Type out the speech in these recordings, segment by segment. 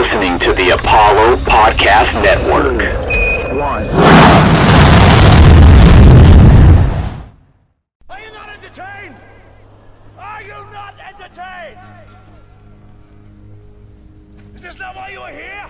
listening to the Apollo Podcast Network. One. Are you not entertained? Are you not entertained? Is this not why you are here?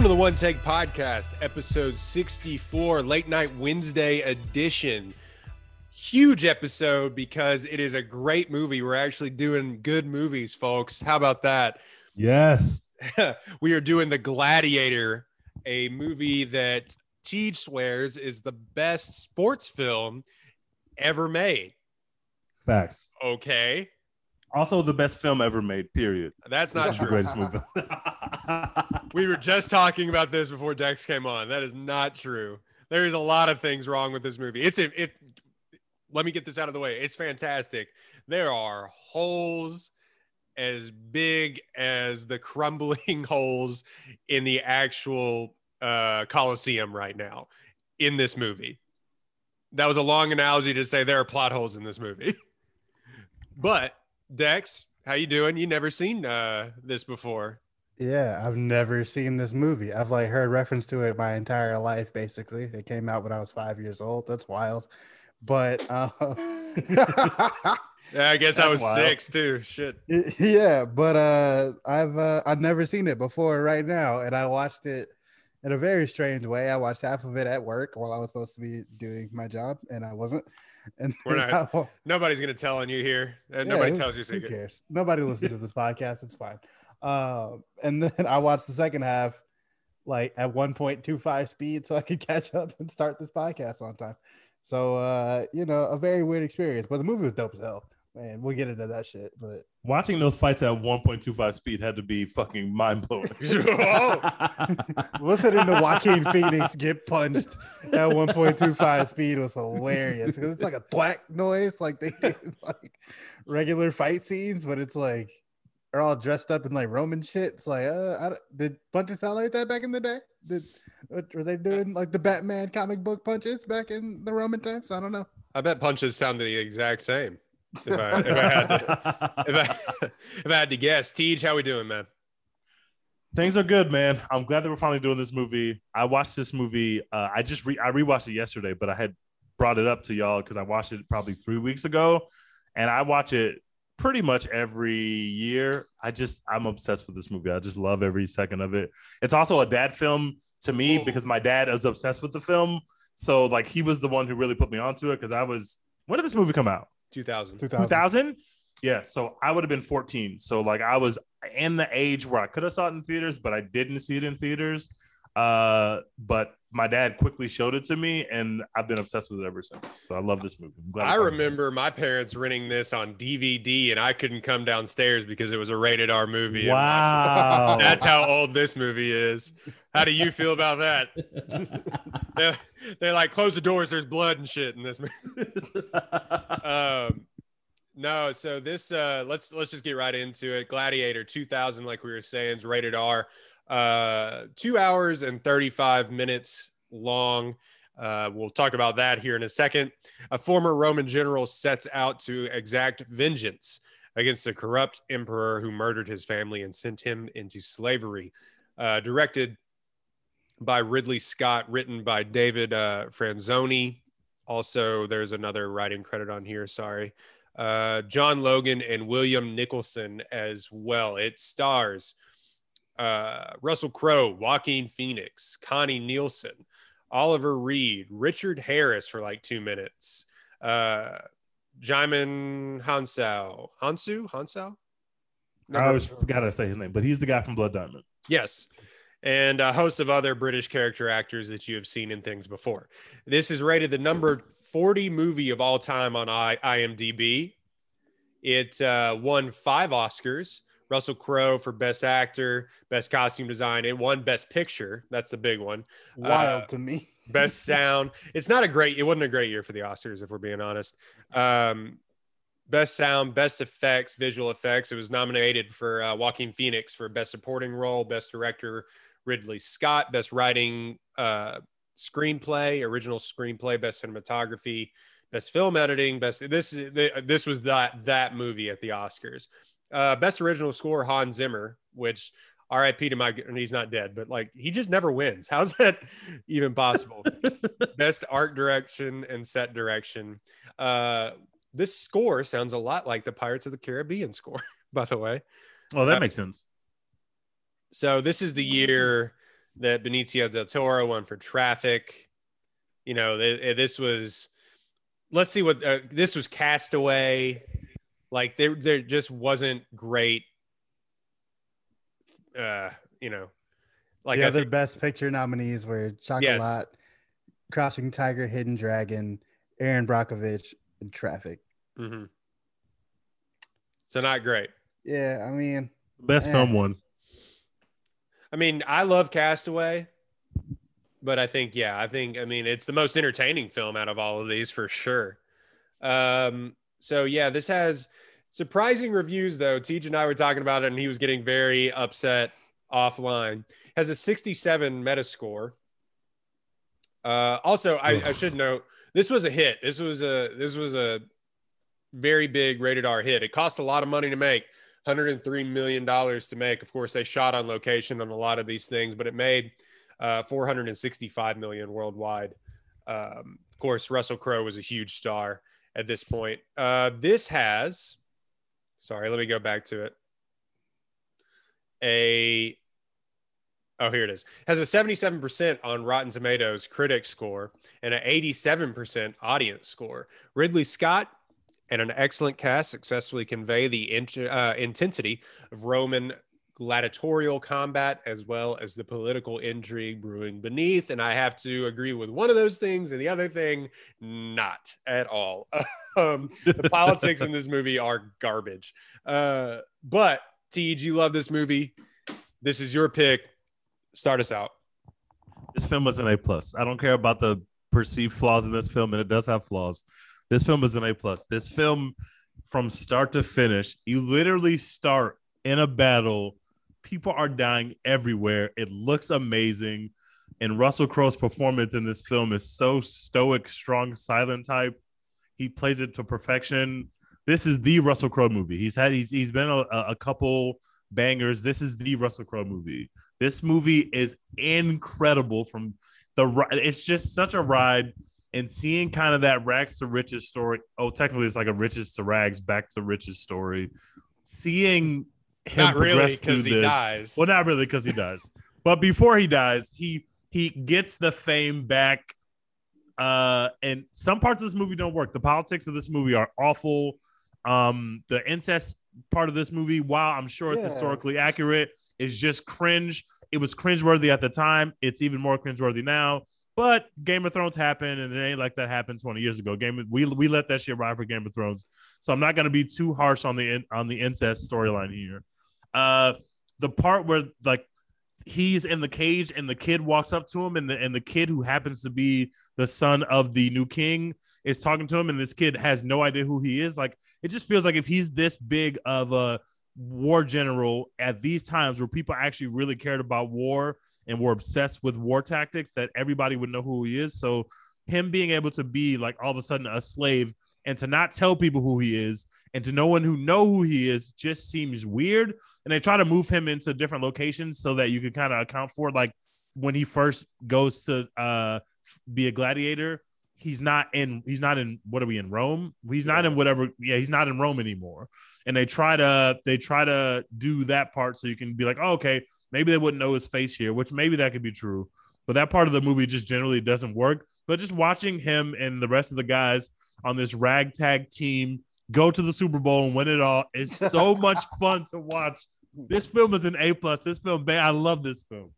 Welcome to the One Take Podcast, episode 64, late night Wednesday edition. Huge episode because it is a great movie. We're actually doing good movies, folks. How about that? Yes. we are doing The Gladiator, a movie that Teej swears is the best sports film ever made. Facts. Okay. Also, the best film ever made. Period. That's not It's the true. greatest movie. We were just talking about this before Dex came on. That is not true. There is a lot of things wrong with this movie. It's a, it. Let me get this out of the way. It's fantastic. There are holes as big as the crumbling holes in the actual uh, Coliseum right now in this movie. That was a long analogy to say there are plot holes in this movie. but Dex, how you doing? You never seen uh, this before. Yeah, I've never seen this movie. I've like heard reference to it my entire life. Basically, it came out when I was five years old. That's wild. But uh, Yeah, I guess I was wild. six too. Shit. yeah, but uh, I've uh, I've never seen it before. Right now, and I watched it in a very strange way. I watched half of it at work while I was supposed to be doing my job, and I wasn't. And We're not- wa- Nobody's gonna tell on you here. Uh, Yeah, nobody who- tells your Who secret. cares? Nobody listens to this podcast. It's fine. Um, and then I watched the second half like at 1.25 speed so I could catch up and start this podcast on time. So uh, you know, a very weird experience, but the movie was dope as hell. Man, we'll get into that shit. But Watching those fights at 1.25 speed had to be fucking mind blowing. listening to Joaquin Phoenix get punched at 1.25 speed was hilarious because it's like a thwack noise, like they do like regular fight scenes, but it's like they're all dressed up in like Roman shit. It's like, uh, I don't, did punches sound like that back in the day? Did were they doing like the Batman comic book punches back in the Roman times? I don't know. I bet punches sound the exact same. If I, if I had to, if I, if I had to guess, Teej, how we doing, man? Things are good, man. I'm glad that we're finally doing this movie. I watched this movie. Uh, I just re- I rewatched it yesterday, but I had brought it up to y'all because I watched it probably three weeks ago, and I watch it pretty much every year. I just I'm obsessed with this movie. I just love every second of it. It's also a dad film to me Ooh. because my dad is obsessed with the film. So like he was the one who really put me onto it because I was. When did this movie come out? 2000. 2000. 2000 yeah so i would have been 14 so like i was in the age where i could have saw it in theaters but i didn't see it in theaters uh but my dad quickly showed it to me and i've been obsessed with it ever since so i love this movie I'm glad I it's on- remember my parents renting this on DVD, and I couldn't come downstairs because it was a rated R movie. wow. That's how old this movie is. How do you feel about that? they're, they're like, close the doors. There's blood and shit in this movie. um no so this uh let's let's just get right into it gladiator 2000 like we were saying is rated r uh two hours and 35 minutes long. Uh we'll talk about that here in a second. A former roman general sets out to exact vengeance against a corrupt emperor who murdered his family and sent him into slavery. Uh directed by ridley scott written by david uh franzoni. Also there's another writing credit on here sorry. Uh, john logan and william nicholson as well. It stars uh, russell crowe joaquin phoenix connie nielsen oliver reed richard harris for like two minutes uh, Djimon Hansau. Hansu? Hansau? I always forgot to say his name, but he's the guy from Blood Diamond. Yes. And a host of other British character actors that you have seen in things before. This is rated the number 40 movie of all time on I- IMDb. It uh, won five Oscars. Russell Crowe for Best Actor, Best Costume Design. It won Best Picture. That's the big one. Wild Uh, to me. Best Sound. It's not a great. It wasn't a great year for the Oscars, if we're being honest. Um, best Sound, Best Effects, Visual Effects. It was nominated for uh, Joaquin Phoenix for Best Supporting Role, Best Director Ridley Scott, Best Writing uh, Screenplay, Original Screenplay, Best Cinematography, Best Film Editing, Best. This this was that that movie at the Oscars. Uh, best Original Score, Hans Zimmer, which R.I.P. to my. And he's not dead, but like he just never wins. How's that even possible? best art direction and set direction. Uh, this score sounds a lot like the Pirates of the Caribbean score, by the way. Oh, that Uh, makes sense. So this is the year that Benicio del Toro won for Traffic. You know, th- this was. Let's see what uh, this was. Castaway, like there, there just wasn't great. Uh, you know, like the I other think- best picture nominees were Chocolat, Crouching Tiger, Hidden Dragon, Erin Brockovich, and Traffic. Mhm. So not great. Yeah, I mean, Best eh. film one. I mean, I love Castaway, but I think, yeah, I think, I mean, it's the most entertaining film out of all of these for sure. Um, so yeah, this has surprising reviews though. Tej and I were talking about it, and he was getting very upset offline. Has a 67 Metascore. Uh, also, I, I should note this was a hit. This was a this was a very big rated R hit. It cost a lot of money to make. 103 million dollars to make. Of course, they shot on location on a lot of these things, but it made uh, 465 million worldwide. Um, of course, Russell Crowe was a huge star at this point. Uh, this has, sorry, let me go back to it. A oh, here it is. Has a 77% on Rotten Tomatoes critic score and an 87% audience score. Ridley Scott and an excellent cast successfully convey the uh, intensity of Roman gladiatorial combat as well as the political intrigue brewing beneath. And I have to agree with one of those things, and the other thing, not at all. um, the politics in this movie are garbage. Uh, but Tej, you love this movie. This is your pick. Start us out. This film was an A plus. I don't care about the perceived flaws in this film, and it does have flaws. This film is an A plus. This film, from start to finish, you literally start in a battle. People are dying everywhere. It looks amazing, and Russell Crowe's performance in this film is so stoic, strong, silent type. He plays it to perfection. This is the Russell Crowe movie. He's had he's he's been a, a couple bangers. This is the Russell Crowe movie. This movie is incredible. From the it's just such a ride, and seeing kind of that rags to riches story. Oh, technically, it's like a riches to rags, back to riches story. Seeing Not really, because he this- dies. Well, not really, because he dies. but before he dies, he he gets the fame back. Uh, and some parts of this movie don't work. The politics of this movie are awful. Um, the incest part of this movie, while I'm sure it's Yeah. historically accurate, is just cringe. It was cringeworthy at the time. It's even more cringeworthy now. But Game of Thrones happened, and it ain't like that happened 20 years ago. Game we we let that shit ride for Game of Thrones. So I'm not gonna be too harsh on the in- on the incest storyline here. Uh, the part where like he's in the cage and the kid walks up to him and the and the kid who happens to be the son of the new king is talking to him and this kid has no idea who he is like it just feels like if he's this big of a war general at these times where people actually really cared about war and were obsessed with war tactics that everybody would know who he is. So him being able to be like all of a sudden a slave and to not tell people who he is and to no one who know who he is just seems weird. And they try to move him into different locations so that you can kind of account for like when he first goes to uh be a gladiator he's not in he's not in what are we in rome he's not in whatever yeah he's not in rome anymore and they try to they try to do that part so you can be like oh, okay maybe they wouldn't know his face here which maybe that could be true but that part of the movie just generally doesn't work but just watching him and the rest of the guys on this ragtag team go to the Super Bowl and win it all. is so much fun to watch. This film is an A plus. This film, man, I love this film.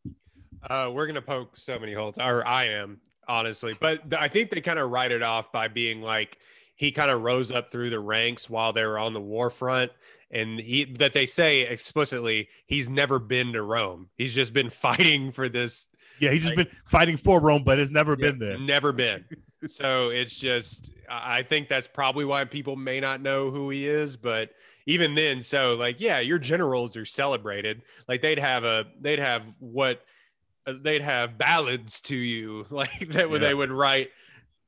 Uh, we're gonna poke so many holes, or I am honestly, but th- I think they kind of write it off by being like he kind of rose up through the ranks while they were on the war front, and he that they say explicitly he's never been to Rome. He's just been fighting for this. Yeah, he's just been fighting for Rome, but has never been there. Never been. so it's just I think that's probably why people may not know who he is, but even then, so like yeah, your generals are celebrated. Like they'd have a they'd have what Uh, they'd have ballads to you like that Yeah. they would write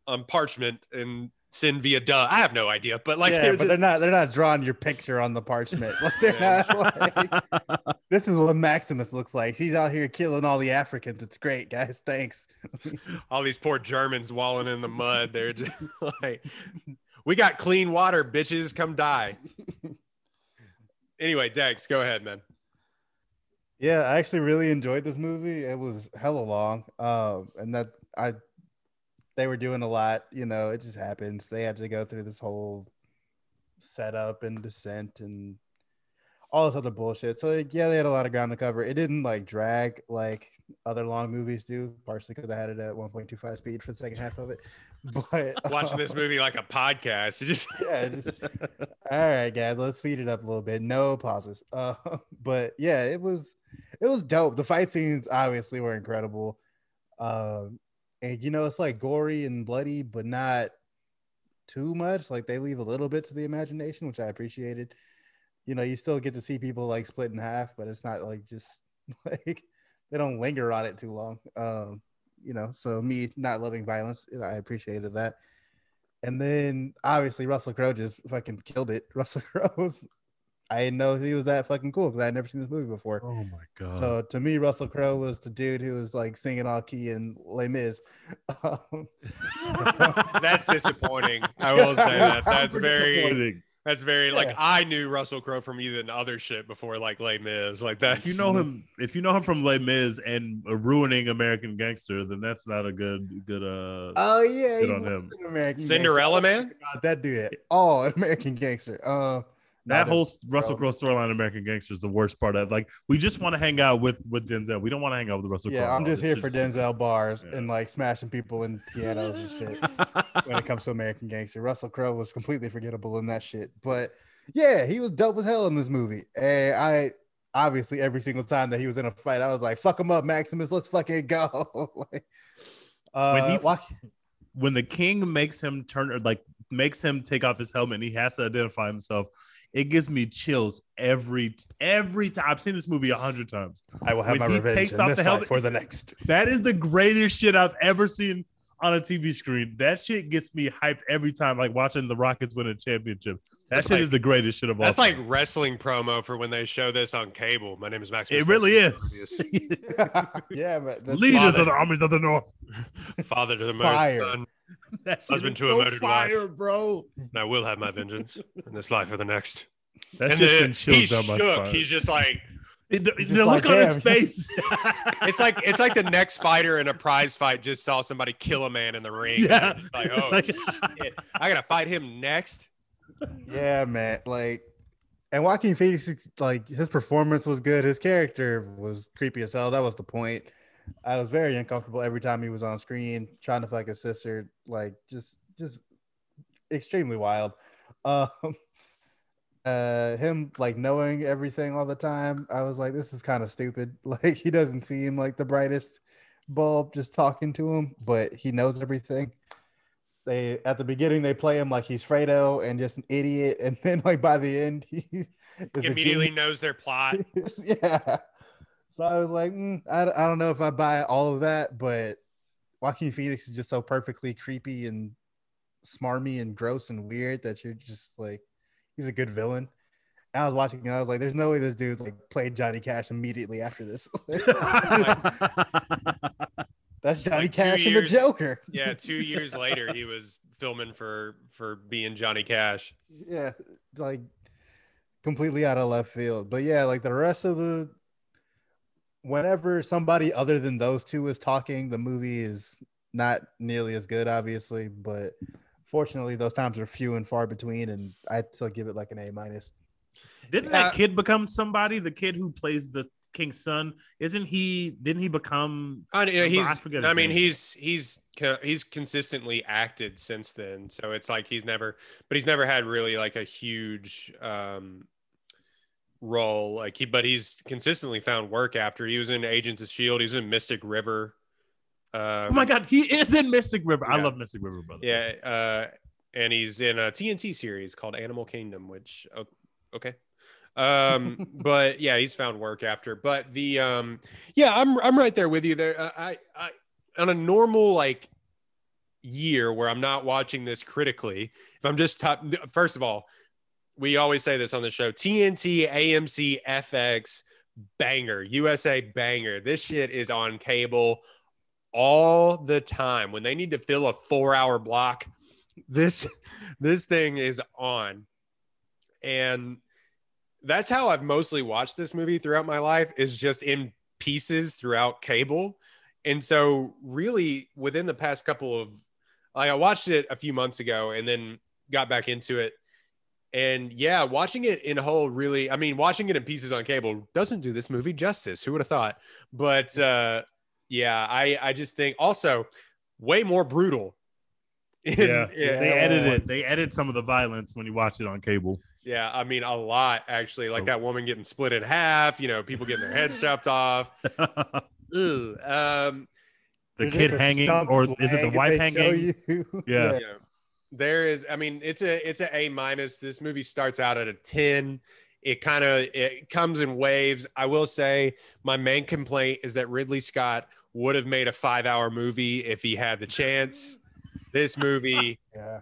on parchment and send via duh. I have no idea, but like yeah, they're but just- they're not they're not drawing your picture on the parchment. Like, not, like, this is what Maximus looks like. He's out here killing all the Africans. It's great, guys. Thanks. all these poor Germans walling in the mud. They're just like, we got clean water, bitches. Come die. Anyway, Dex, go ahead, man. Yeah, I actually really enjoyed this movie. It was hella long. Um, and that I they were doing a lot, you know, it just happens. They had to go through this whole setup and descent and all this other bullshit. So like, yeah, they had a lot of ground to cover. It didn't like drag like other long movies do, partially because I had it at 1.25 speed for the second half of it. But Watching this movie like a podcast. It just yeah, just all right, guys, let's speed it up a little bit. No pauses. Uh, but yeah, it was it was dope. The fight scenes obviously were incredible. Um, and you know, it's like gory and bloody, but not too much. Like they leave a little bit to the imagination, which I appreciated. You know, you still get to see people like split in half, but it's not like just like they don't linger on it too long. Um, you know, so me not loving violence, I appreciated that. And then obviously Russell Crowe just fucking killed it. Russell Crowe was, I didn't know he was that fucking cool because I had never seen this movie before. Oh my god. So to me, Russell Crowe was the dude who was like singing all key in Les Mis. Um, that's disappointing. I will say that. That's very disappointing. That's very like Yeah. I knew Russell Crowe from even other shit before like Les Mis. Like that. If you know him, if you know him from Les Mis and ruining American Gangster, then that's not a good good uh. oh yeah, Good on him. American Cinderella Gangster. Man. God, that dude, oh, American Gangster. Uh, that whole Russell Crowe storyline, American Gangster, is the worst part of. Like, we just want to hang out with with Denzel. We don't want to hang out with Russell Crowe. yeah, I'm just this here for Denzel bars Yeah. and like smashing people in pianos and shit. when it comes to American Gangster. Russell Crowe was completely forgettable in that shit. But yeah, he was dope as hell in this movie. And I obviously every single time that he was in a fight, I was like, fuck him up, Maximus. Let's fucking go. like, uh, When he- Joaqu- when the king makes him turn or like makes him take off his helmet and he has to identify himself it gives me chills every every time i've seen this movie a hundred times I will have when my he revenge takes off the helmet- for the next. that is the greatest shit i've ever seen on a tv screen that shit gets me hyped every time like watching the rockets win a championship that That's shit like- is the greatest shit of all That's like wrestling promo for when they show this on cable. My name is Max. it really is yeah, but that's leaders Father. of the armies of the north Father to the Fire. murdered son, that Husband is to a so murdered wife. bro and I will have my vengeance in this life or the next. that and shit then sends chills he's down my shook. spine. He's just like It- the the just look on his face it's like it's like the next fighter in a prize fight just saw somebody kill a man in the ring. Yeah. Like, oh like- shit, I gotta fight him next. yeah, man. Like, and Joaquin Phoenix, like his performance was good. His character was creepy as hell. That was the point. I was very uncomfortable every time he was on screen trying to fuck his sister. Like, just, just extremely wild. Um, uh, him like knowing everything all the time. I was like, this is kind of stupid. Like, he doesn't seem like the brightest bulb just talking to him, but he knows everything they at the beginning they play him like he's Fredo and just an idiot, and then like by the end he He immediately knows their plot. yeah. So I was like, mm, I, I don't know if I buy all of that, but Joaquin Phoenix is just so perfectly creepy and smarmy and gross and weird that you're just like, he's a good villain. And I was watching it, I was like, there's no way this dude like played Johnny Cash immediately after this. That's Johnny Like Cash and the Joker. Yeah, two years later he was filming for for being Johnny Cash. yeah like completely out of left field but yeah like the rest of the whenever somebody other than those two is talking the movie is not nearly as good obviously but Fortunately, those times are few and far between, and I'd still give it like an A minus. Didn't Yeah. that kid become somebody? The kid who plays the king's son, isn't he? Didn't he become? I, yeah, I he's. forget I, mean, name. he's he's he's consistently acted since then. So it's like he's never, but he's never had really like a huge um, role. Like he, but he's consistently found work after. He was in Agents of Shield. He was in Mystic River. Um, Oh my god, he is in Mystic River. I love Mystic River, brother. Yeah, uh, and he's in a TNT series called Animal Kingdom, which okay. Um, but yeah, he's found work after. But the um, yeah, I'm I'm right there with you there. Uh, I I on a normal like year where I'm not watching this critically, if I'm just top, first of all, we always say this on the show: TNT, AMC, FX, banger, USA banger. This shit is on cable all the time. When they need to fill a four hour block this this thing is on. And that's how i've mostly watched this movie throughout my life is just in pieces throughout cable. And so really within the past couple of like i watched it a few months ago and then got back into it. And yeah watching it in whole really i mean watching it in pieces on cable doesn't do this movie justice. Who would have thought? But uh yeah i i just think also way more brutal in- Yeah. yeah, They edit it. They edit some of the violence when you watch it on cable. yeah, I mean a lot actually. Like that woman getting split in half. You know, people getting their heads chopped off. the Um, There's kid hanging, or is it the wife hanging? you. Yeah. yeah. There is. I mean, it's a it's a A minus. This movie starts out at a ten. It kind of it comes in waves. I will say my main complaint is that Ridley Scott would have made a five hour movie if he had the chance. This movie yeah.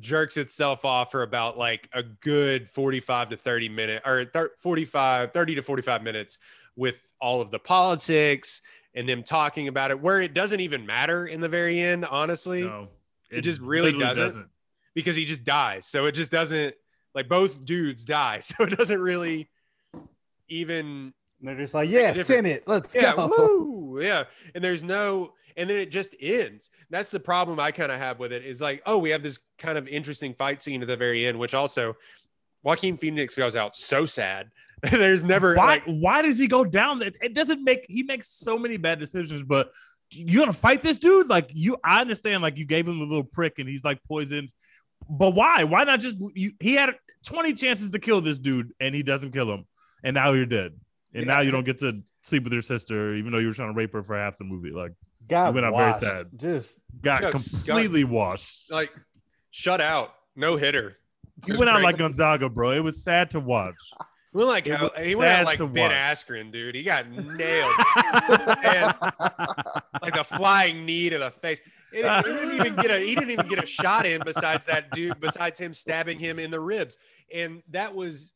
jerks itself off for about like a good 45 to 30 minute or thir- 45 30 to 45 minutes with all of the politics and them talking about it where it doesn't even matter in the very end honestly No, It just really literally doesn't. because he just dies so it just doesn't like both dudes die so it doesn't really even And they're just like, yeah, send it. Let's yeah, go. woo, yeah. And there's no, and then it just ends. That's the problem I kind of have with it. Is like, oh, we have this kind of interesting fight scene at the very end, which also Joaquin Phoenix goes out so sad. there's never Why? like, why does he go down? It, it doesn't make. He makes so many bad decisions. But you gonna fight this dude? Like you, I understand. Like you gave him a little prick, and he's like poisoned. But why? Why not just? You, he had twenty chances to kill this dude, and he doesn't kill him, and now you're dead, and now you don't get to sleep with your sister, even though you were trying to rape her for half the movie. Like Got You went out very washed. sad. Just got Just completely washed. like shut out, no hitter. He went out like Gonzaga, bro. It was sad to watch. He went like It how, was he went out like to Ben watch. Askren, dude. He got nailed, and like the flying knee to the face. It, he didn't even get a he didn't even get a shot in besides that dude besides him stabbing him in the ribs. And that was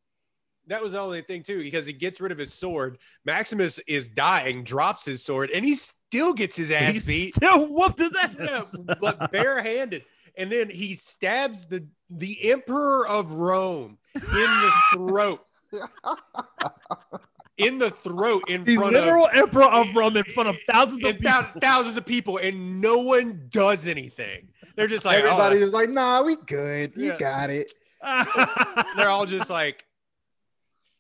that was the only thing too because he gets rid of his sword. Maximus is dying drops his sword and he still gets his ass he beat. still whooped his yeah, ass. but barehanded. And then he stabs the the emperor of rome in the throat in the throat in The front literal of emperor of Rome in front of thousands of and people. thou- thousands of people and no one does anything they're just like everybody oh, was like, nah, we good. You Yeah. got it. they're all just like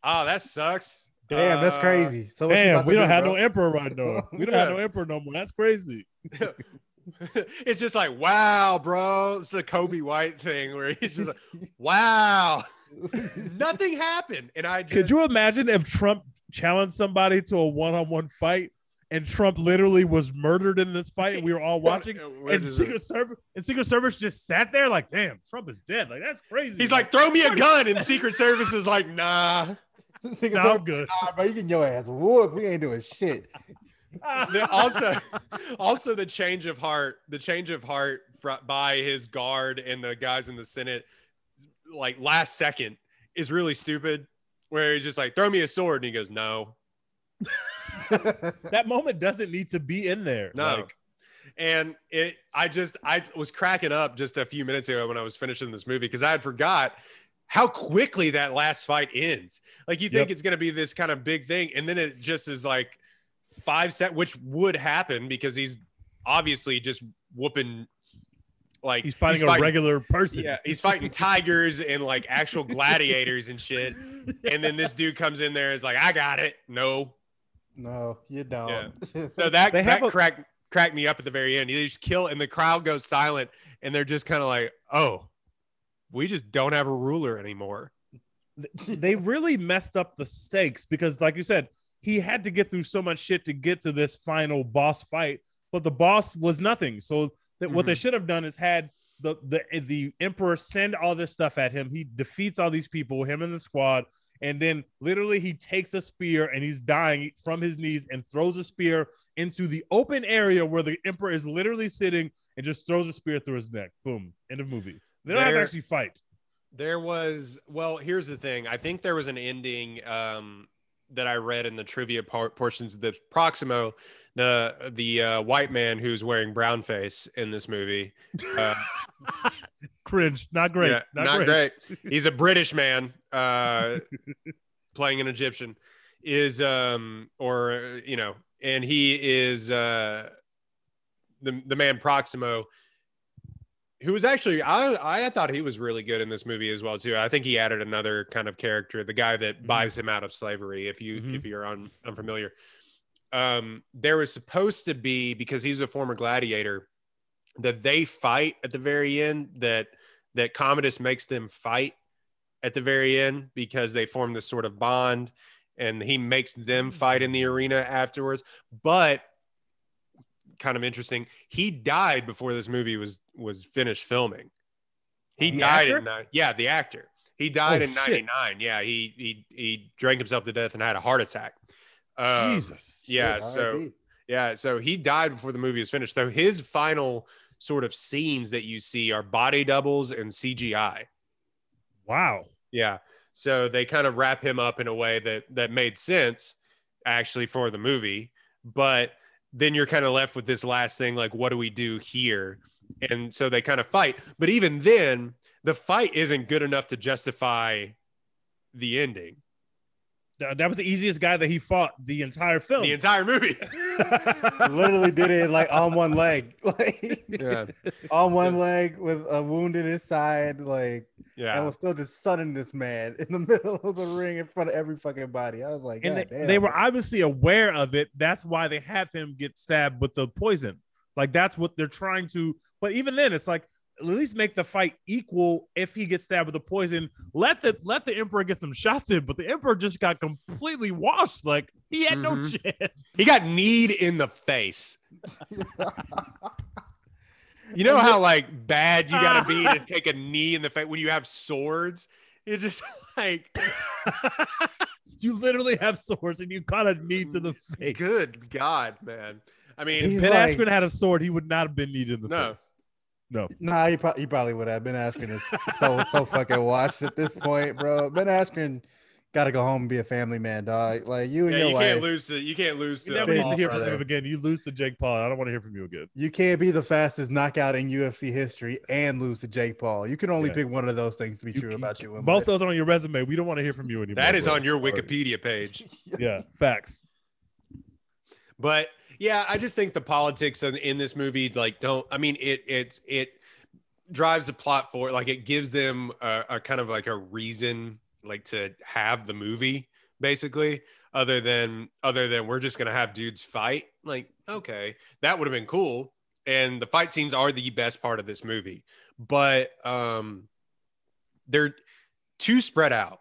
oh that sucks Damn, that's Uh, crazy. So Damn, we don't do, have bro? no emperor right now. We don't have no emperor no more. That's crazy. it's just like wow bro it's the kobe white thing where he's just like wow nothing happened and i just, Could you imagine if Trump challenged somebody to a one-on-one fight and Trump literally was murdered in this fight and we were all watching? And just- Secret Service and Secret Service just sat there like, damn, Trump is dead. Like that's crazy. he's like throw me a gun and secret service is like nah Secret no, Service, I'm good. Nah, bro, you getting your ass whooped. We ain't doing shit. Also also the change of heart the change of heart fr- by his guard and the guys in the senate like last second is really stupid where he's just like throw me a sword and he goes no that moment doesn't need to be in there. no Like, and it i just i was cracking up just a few minutes ago when i was finishing this movie because i had forgot how quickly that last fight ends like you think Yep. it's going to be this kind of big thing and then it just is like five set which would happen because he's obviously just whooping like He's fighting a regular person. Yeah, he's fighting tigers and like actual gladiators and shit. And then this dude comes in there and is like, I got it. No. No, you don't. So that, They have that a- cracked cracked me up at the very end. You just kill and the crowd goes silent and they're just kind of like, oh, we just don't have a ruler anymore. they really messed up the stakes because, like you said, he had to get through so much shit to get to this final boss fight, but the boss was nothing. So that what they should have done is had the the the emperor send all this stuff at him. He defeats all these people, him and the squad, and then literally he takes a spear and he's dying from his knees and throws a spear into the open area where the emperor is literally sitting and just throws a spear through his neck. Boom. End of movie. They don't have to actually fight. There was well, here's the thing. I think there was an ending um, that I read in the trivia par- portions of the Proximo, the the uh, white man who's wearing brown face in this movie. Uh, Cringe. Not great. yeah, not, great. He's a British man uh, playing an Egyptian. Is um or uh, you know, and he is uh, the the man Proximo. Who was actually I I thought he was really good in this movie as well too. I think he added another kind of character, the guy that Mhm. buys him out of slavery. If you Mhm. if you're un, unfamiliar, um, there was supposed to be because he's a former gladiator that they fight at the very end that that Commodus makes them fight at the very end because they form this sort of bond and he makes them fight in the arena afterwards. But kind of interesting he died before this movie was was finished filming. He The died actor? in yeah the actor. He died Oh, in shit. 99 yeah he he he drank himself to death and had a heart attack Um, Jesus. yeah Shit, so yeah, so he died before the movie was finished. So his final sort of scenes that you see are body doubles and CGI. Wow. Yeah. So they kind of wrap him up in a way that that made sense actually for the movie, but then you're kind of left with this last thing like what do we do here? And so they kind of fight, but even then the fight isn't good enough to justify the ending. Th- That was the easiest guy that he fought the entire film. The entire movie. literally did it like on one leg, like yeah. on one leg with a wound in his side, like Yeah. and was still just sunning this man in the middle of the ring in front of every fucking body. I was like, and they, damn. they were obviously aware of it. That's why they have him get stabbed with the poison. Like that's what they're trying to. But even then, it's like at least make the fight equal. If he gets stabbed with the poison, let the let the emperor get some shots in. But the emperor just got completely washed. Like he had no Mhm. chance. He got kneed in the face. You know how like bad you gotta be to take a knee in the face when you have swords? It's just like you literally have swords and you got a knee to the face. good God, man. I mean, He's Ben like- Askren had a sword, he would not have been kneed in the No. face. No. Nah, he, pro- he probably would have. Ben Askren is so so fucking washed at this point, bro. Ben Askren got to go home and be a family man, dog. Like you and yeah, your you wife, can't lose to you can't lose You to never need to hear from brother. him again. You lose to Jake Paul. I don't want to hear from you again. you can't be the fastest knockout in UFC history and lose to Jake Paul. You can only Yeah. pick one of those things to be You true can- about you. Both life. those are on your resume. We don't want to hear from you anymore. that is bro. on your Wikipedia page. Yeah, facts. But yeah, I just think the politics in, this movie, like, don't. I mean, it it's it drives the plot forward. Like, it gives them a, a kind of like a reason, like, to have the movie, basically. Other than other than we're just gonna have dudes fight. Like, okay, that would have been cool. And the fight scenes are the best part of this movie, but um, they're too spread out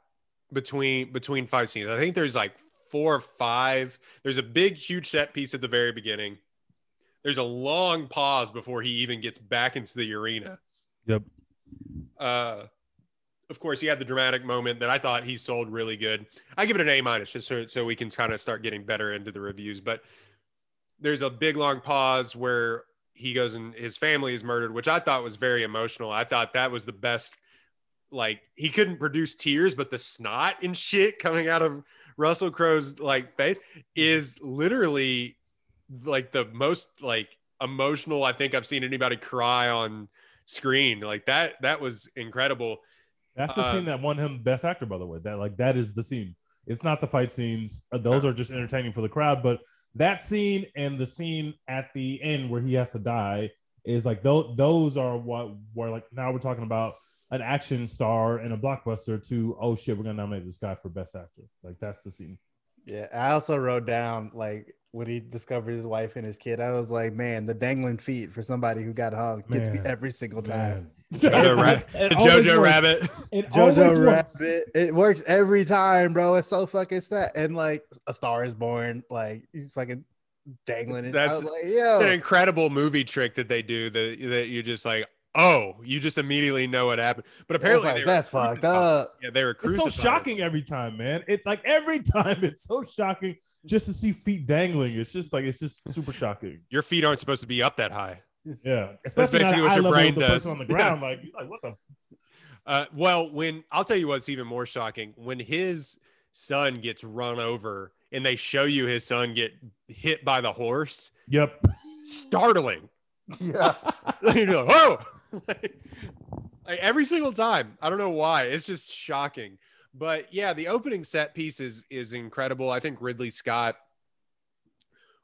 between between fight scenes. I think there's like four or five. There's a big, huge set piece at the very beginning. There's a long pause before he even gets back into the arena. Yep. Uh, of course, he had the dramatic moment that I thought he sold really good. I give it an A minus just so, so we can kind of start getting better into the reviews. But there's a big long pause where he goes and his family is murdered, which I thought was very emotional. I thought that was the best. Like he couldn't produce tears, but the snot and shit coming out of Russell Crowe's like face is literally like the most like emotional I think I've seen anybody cry on screen. Like that that was incredible. That's the Uh, scene that won him Best Actor, by the way. That like that is the scene. It's not the fight scenes; those are just entertaining for the crowd. But that scene and the scene at the end where he has to die is like those those are what where like now we're talking about an action star in a blockbuster to oh shit we're gonna nominate this guy for best actor like that's the scene Yeah, I also wrote down like when he discovered his wife and his kid. I was like, man, the dangling feet for somebody who got hung gets me every single time. Jojo, Rab- Jojo. Rabbit. It Jojo works. Rabbit, it works every time, bro. It's so fucking sad. And like, A Star is Born, like he's fucking dangling it. That's- like, It's an incredible movie trick that they do that that you just like, oh, you just immediately know what happened. But apparently like, that's fucked up. Yeah, they were It's so shocking every time, man. It's like every time it's so shocking just to see feet dangling. It's just like it's just super shocking. Your feet aren't supposed to be up that high. Yeah, especially basically not what your brain of the does. on the ground. Like, you're like what the? F- Uh, well, when I'll tell you what's even more shocking when his son gets run over and they show you his son get hit by the horse, Yep. startling. Yeah. You're like, whoa! like, like, every single time. I don't know why. It's just shocking. But yeah, the opening set piece is is incredible. I think Ridley Scott.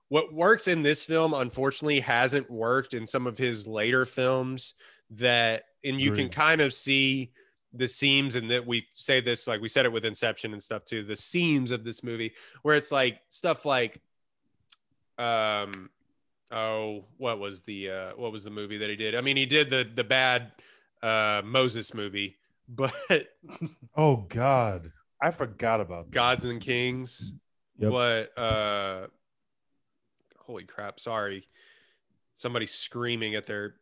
What works in this film, unfortunately, hasn't worked in some of his later films. That and you can kind of see the seams, and that we say this like we said it with Inception and stuff too. The seams of this movie, where it's like stuff like, um, oh what was the uh what was the movie that he did? I mean he did the the bad uh moses movie but Oh God, I forgot about that. gods and kings. Yep. what uh holy crap sorry. Somebody screaming at their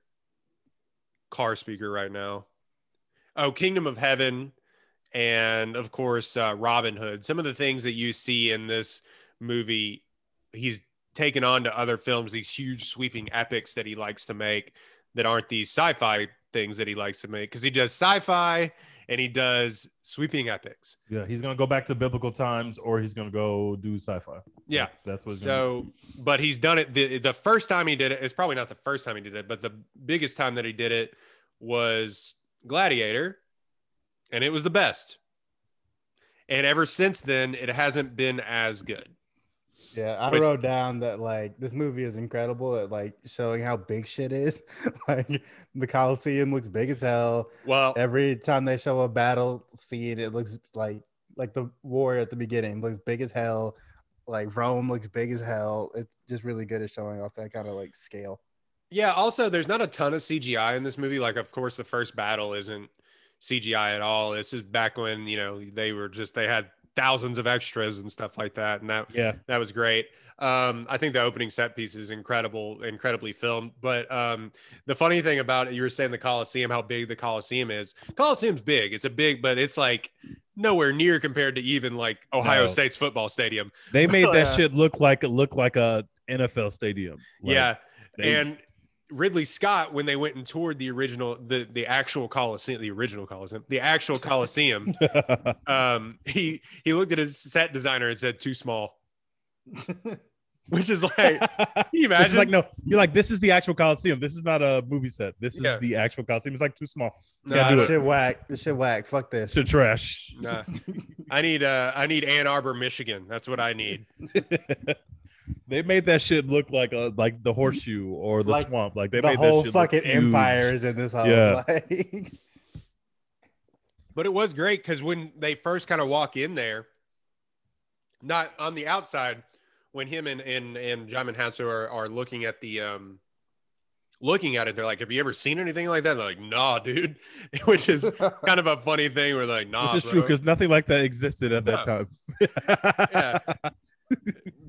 car speaker right now. Oh kingdom of heaven and of course uh robin hood. Some of the things that you see in this movie he's taken on to other films these huge sweeping epics that he likes to make that aren't these sci-fi things that he likes to make because he does sci-fi and he does sweeping epics Yeah, he's gonna go back to biblical times, or he's gonna go do sci-fi. Yeah. that's, that's what. He's gonna do. So, but he's done it. The, the first time he did it, it's probably not the first time he did it, but the biggest time that he did it was Gladiator, and it was the best. And ever since then, it hasn't been as good. Yeah, I Which- wrote down that like this movie is incredible at like showing how big shit is. like the Coliseum looks big as hell. Well, Every time they show a battle scene, it looks like like the war at the beginning looks big as hell. Like Rome looks big as hell. It's just really good at showing off that kind of like scale. yeah. Also, there's not a ton of CGI in this movie. Like, of course, the first battle isn't CGI at all. This is back when you know they were just they had thousands of extras and stuff like that, and that yeah, that was great. Um, I think the opening set piece is incredible, incredibly filmed. But um, the funny thing about it, you were saying the Coliseum, how big the Coliseum is. Coliseum's big. It's a big, but it's like nowhere near compared to even like Ohio No. State's football stadium. they made that shit look like it looked like a NFL stadium. Like, yeah, they- and Ridley Scott, when they went and toured the original, the the actual Coliseum, the original Coliseum, the actual Coliseum, um, he he looked at his set designer and said too small, which is like, you It's imagine? like no, you're like this is the actual Coliseum. This is not a movie set. This is Yeah. the actual Coliseum. It's like too small. No, do shit whack. This shit whack. Fuck this. It's trash. Nah. I need uh I need Ann Arbor, Michigan. That's what I need. They made that shit look like a like the horseshoe or the Like, swamp. Like they the made whole that shit fucking huge. empire is in this house. Yeah. Like, But it was great because when they first kind of walk in there, not on the outside, when him and and and Djimon Hanso are, are looking at the um looking at it, they're like, Have you ever seen anything like that? They're like, nah, dude. Which is kind of a funny thing. We're like, nah. Which is bro." true because nothing like that existed at that time. Yeah.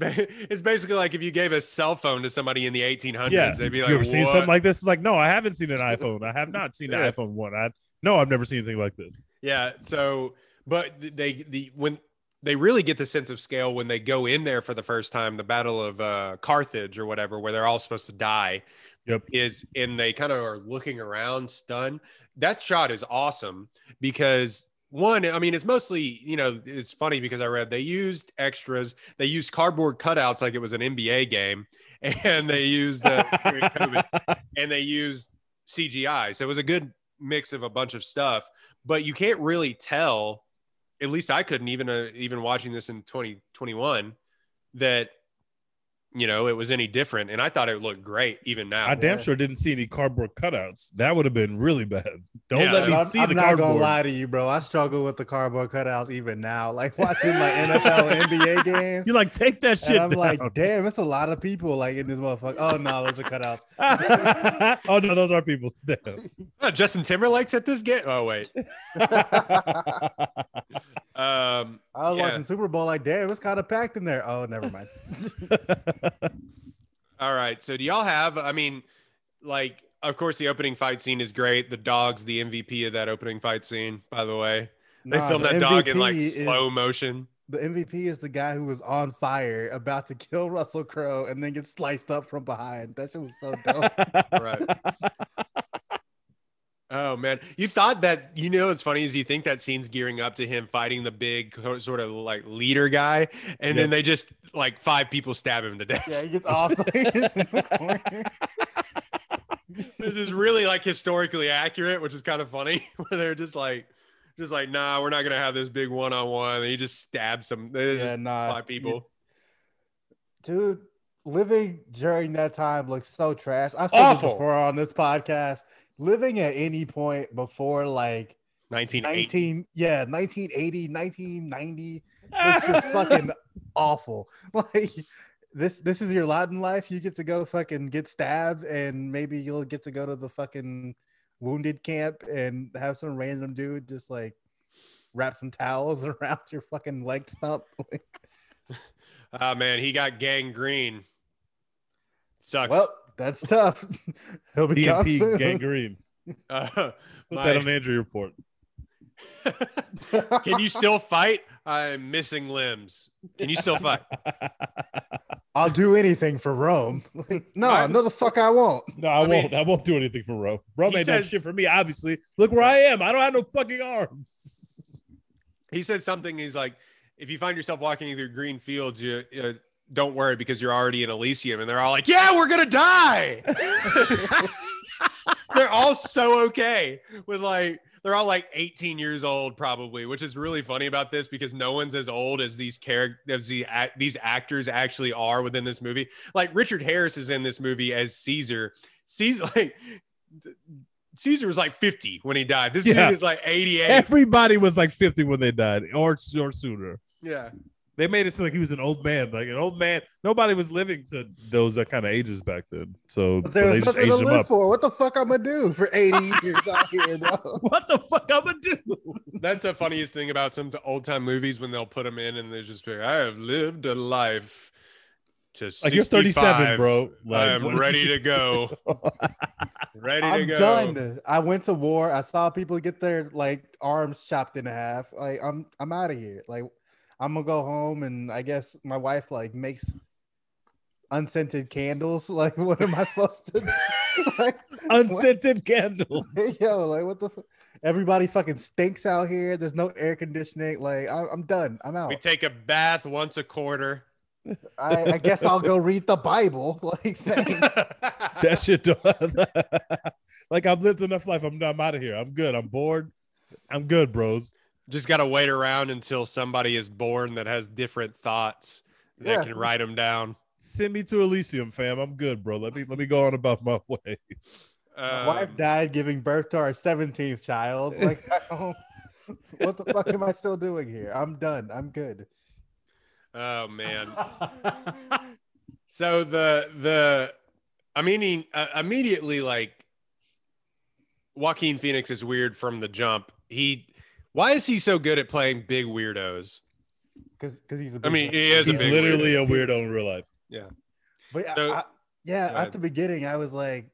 It's basically like if you gave a cell phone to somebody in the 1800s, Yeah. they'd be like, you ever seen something like this? It's like, no, I haven't seen an iPhone. I have not seen Yeah. an iPhone one. I no, I've never seen anything like this. Yeah. So, but they the when they really get the sense of scale when they go in there for the first time, the Battle of uh, Carthage or whatever, where they're all supposed to die. Yep. Is and they kind of are looking around, stunned. That shot is awesome because one, I mean, it's mostly you know, it's funny because I read they used extras, they used cardboard cutouts like it was an NBA game, and they used uh, COVID and they used CGI. So it was a good mix of a bunch of stuff, but you can't really tell. At least I couldn't even uh, even watching this in 2021 that you know, it was any different. And I thought it looked great even now. I damn sure didn't see any cardboard cutouts. That would have been really bad. Don't Yeah, let me I'm, see I'm the not cardboard. gonna lie to you, bro. I struggle with the cardboard cutouts even now. Like watching like NFL NBA games. You like take that shit. And I'm down. like, damn, it's a lot of people like in this motherfucker. Oh no, those are cutouts. oh no, those are people. Damn. Oh, Justin Timberlake's at this game. Oh wait. Um, I was Yeah. watching Super Bowl, like, damn, it was kind of packed in there. Oh, never mind. all right. So do y'all have? I mean, like, of course, the opening fight scene is great. The dog's the MVP of that opening fight scene. By the way, they Nah, filmed the that dog in MVP like is- slow motion. The MVP is the guy who was on fire, about to kill Russell Crowe, and then gets sliced up from behind. That shit was so dope. Right. Oh man, you thought that you know it's funny is you think that scene's gearing up to him fighting the big sort of like leader guy, and then they just like five people stab him to death. yeah, he gets off. Like, he's in the corner. This is really like historically accurate, which is kind of funny. Where they're just like, just like, nah, we're not gonna have this big one on one. And he just stabs some. Yeah, just nah, five people. dude. Living during that time looks so trash. I've said this before on this podcast. Living at any point before like 1980. 19, yeah, 1980, 1990. It's just fucking awful. Like this, this is your lot in life. You get to go fucking get stabbed, and maybe you'll get to go to the fucking wounded camp and have some random dude just like wrap some towels around your fucking leg stump. Oh man, he got gangrene. Sucks. well, that's tough. He'll be gone DNP soon. gangrene. Uh, Put my- that on the injury report. Can you still fight? I'm missing limbs. Can you still fight? I'll do anything for Rome. Like, no, I- no, the fuck I won't. No, I, I won't. I won't do anything for Rome. Ro He ain't done says- shit for me. Obviously, look where I am. I don't have no fucking arms. He said something. He's like, if you find yourself walking through green fields, you uh, don't worry because you're already in Elysium. And they're all like, yeah, we're gonna die. they're all so okay with like they're all like 18 years old probably which is really funny about this because no one's as old as these characters the these actors actually are within this movie like richard harris is in this movie as caesar caesar like caesar was like 50 when he died this Yeah. dude is like 88 Everybody was like 50 when they died, or, or sooner. yeah They made it seem like he was an old man. Like an old man. Nobody was living to those uh, kind of ages back then. So But they there's just nothing to aged him live up. for. What the fuck I'm gonna do for 80 years out here, bro? What the fuck I'm gonna do? that's the funniest thing about some old time movies when they'll put them in and they're just like, i have lived a life to Like you're 37, bro. Like, i'm ready to go ready to I'm go done. I went to war. I saw people get their like arms chopped in half. Like I'm I'm out of here. Like I'm gonna go home and I guess my wife like makes unscented candles. Like what am I supposed to do? like, Unscented candles. what- Yo, like what the fu- everybody fucking stinks out here. There's no air conditioning. Like I, I'm done. I'm out. We take a bath once a quarter. I, I guess I'll go read the Bible. Like thanks. that shit. don't- like I've lived enough life. I'm, I'm out of here. I'm good. I'm bored. I'm good, bros. Just got to wait around until somebody is born that has different thoughts that Yeah. can write them down. Send me to Elysium, fam. I'm good, bro. Let me let me go on about my way. My Um, wife died giving birth to our 17th child. Like, what the fuck am I still doing here? I'm done. I'm good. Oh man. So the the I mean uh, immediately like Joaquin Phoenix is weird from the jump. He why is he so good at playing big weirdos? Because because he's a I big mean, he is a He's big literally weirdo. a weirdo in real life. Yeah. But so- I, yeah, at the beginning, I was like,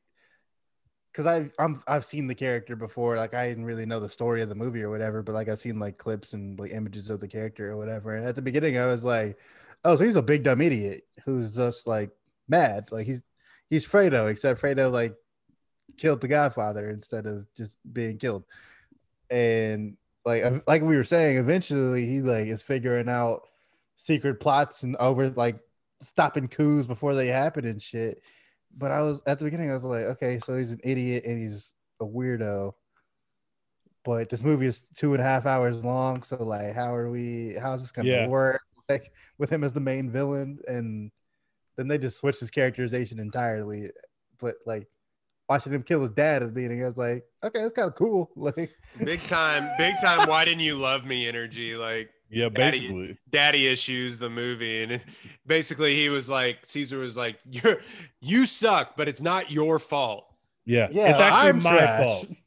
because I I'm I've seen the character before. Like I didn't really know the story of the movie or whatever, but like I've seen like clips and like images of the character or whatever. And at the beginning, I was like, oh, so he's a big dumb idiot who's just like mad. Like he's he's Fredo, except Fredo like killed the Godfather instead of just being killed. And like uh, like we were saying, eventually he like is figuring out secret plots and over like stopping coups before they happen and shit. But I was at the beginning, I was like, okay, so he's an idiot and he's a weirdo. But this movie is two and a half hours long, so like, how are we? How's this gonna Yeah. work? Like with him as the main villain, and then they just switched his characterization entirely. But like watching him kill his dad at the beginning, I was like, okay, that's kind of cool. Like, Big time, big time. Why didn't you love me? Energy, like Yeah, Daddy- basically. daddy issues. The movie, and basically he was like, Caesar was like, you're you suck, but it's not your fault. Yeah, Yeah, it's actually I'm my trash. fault.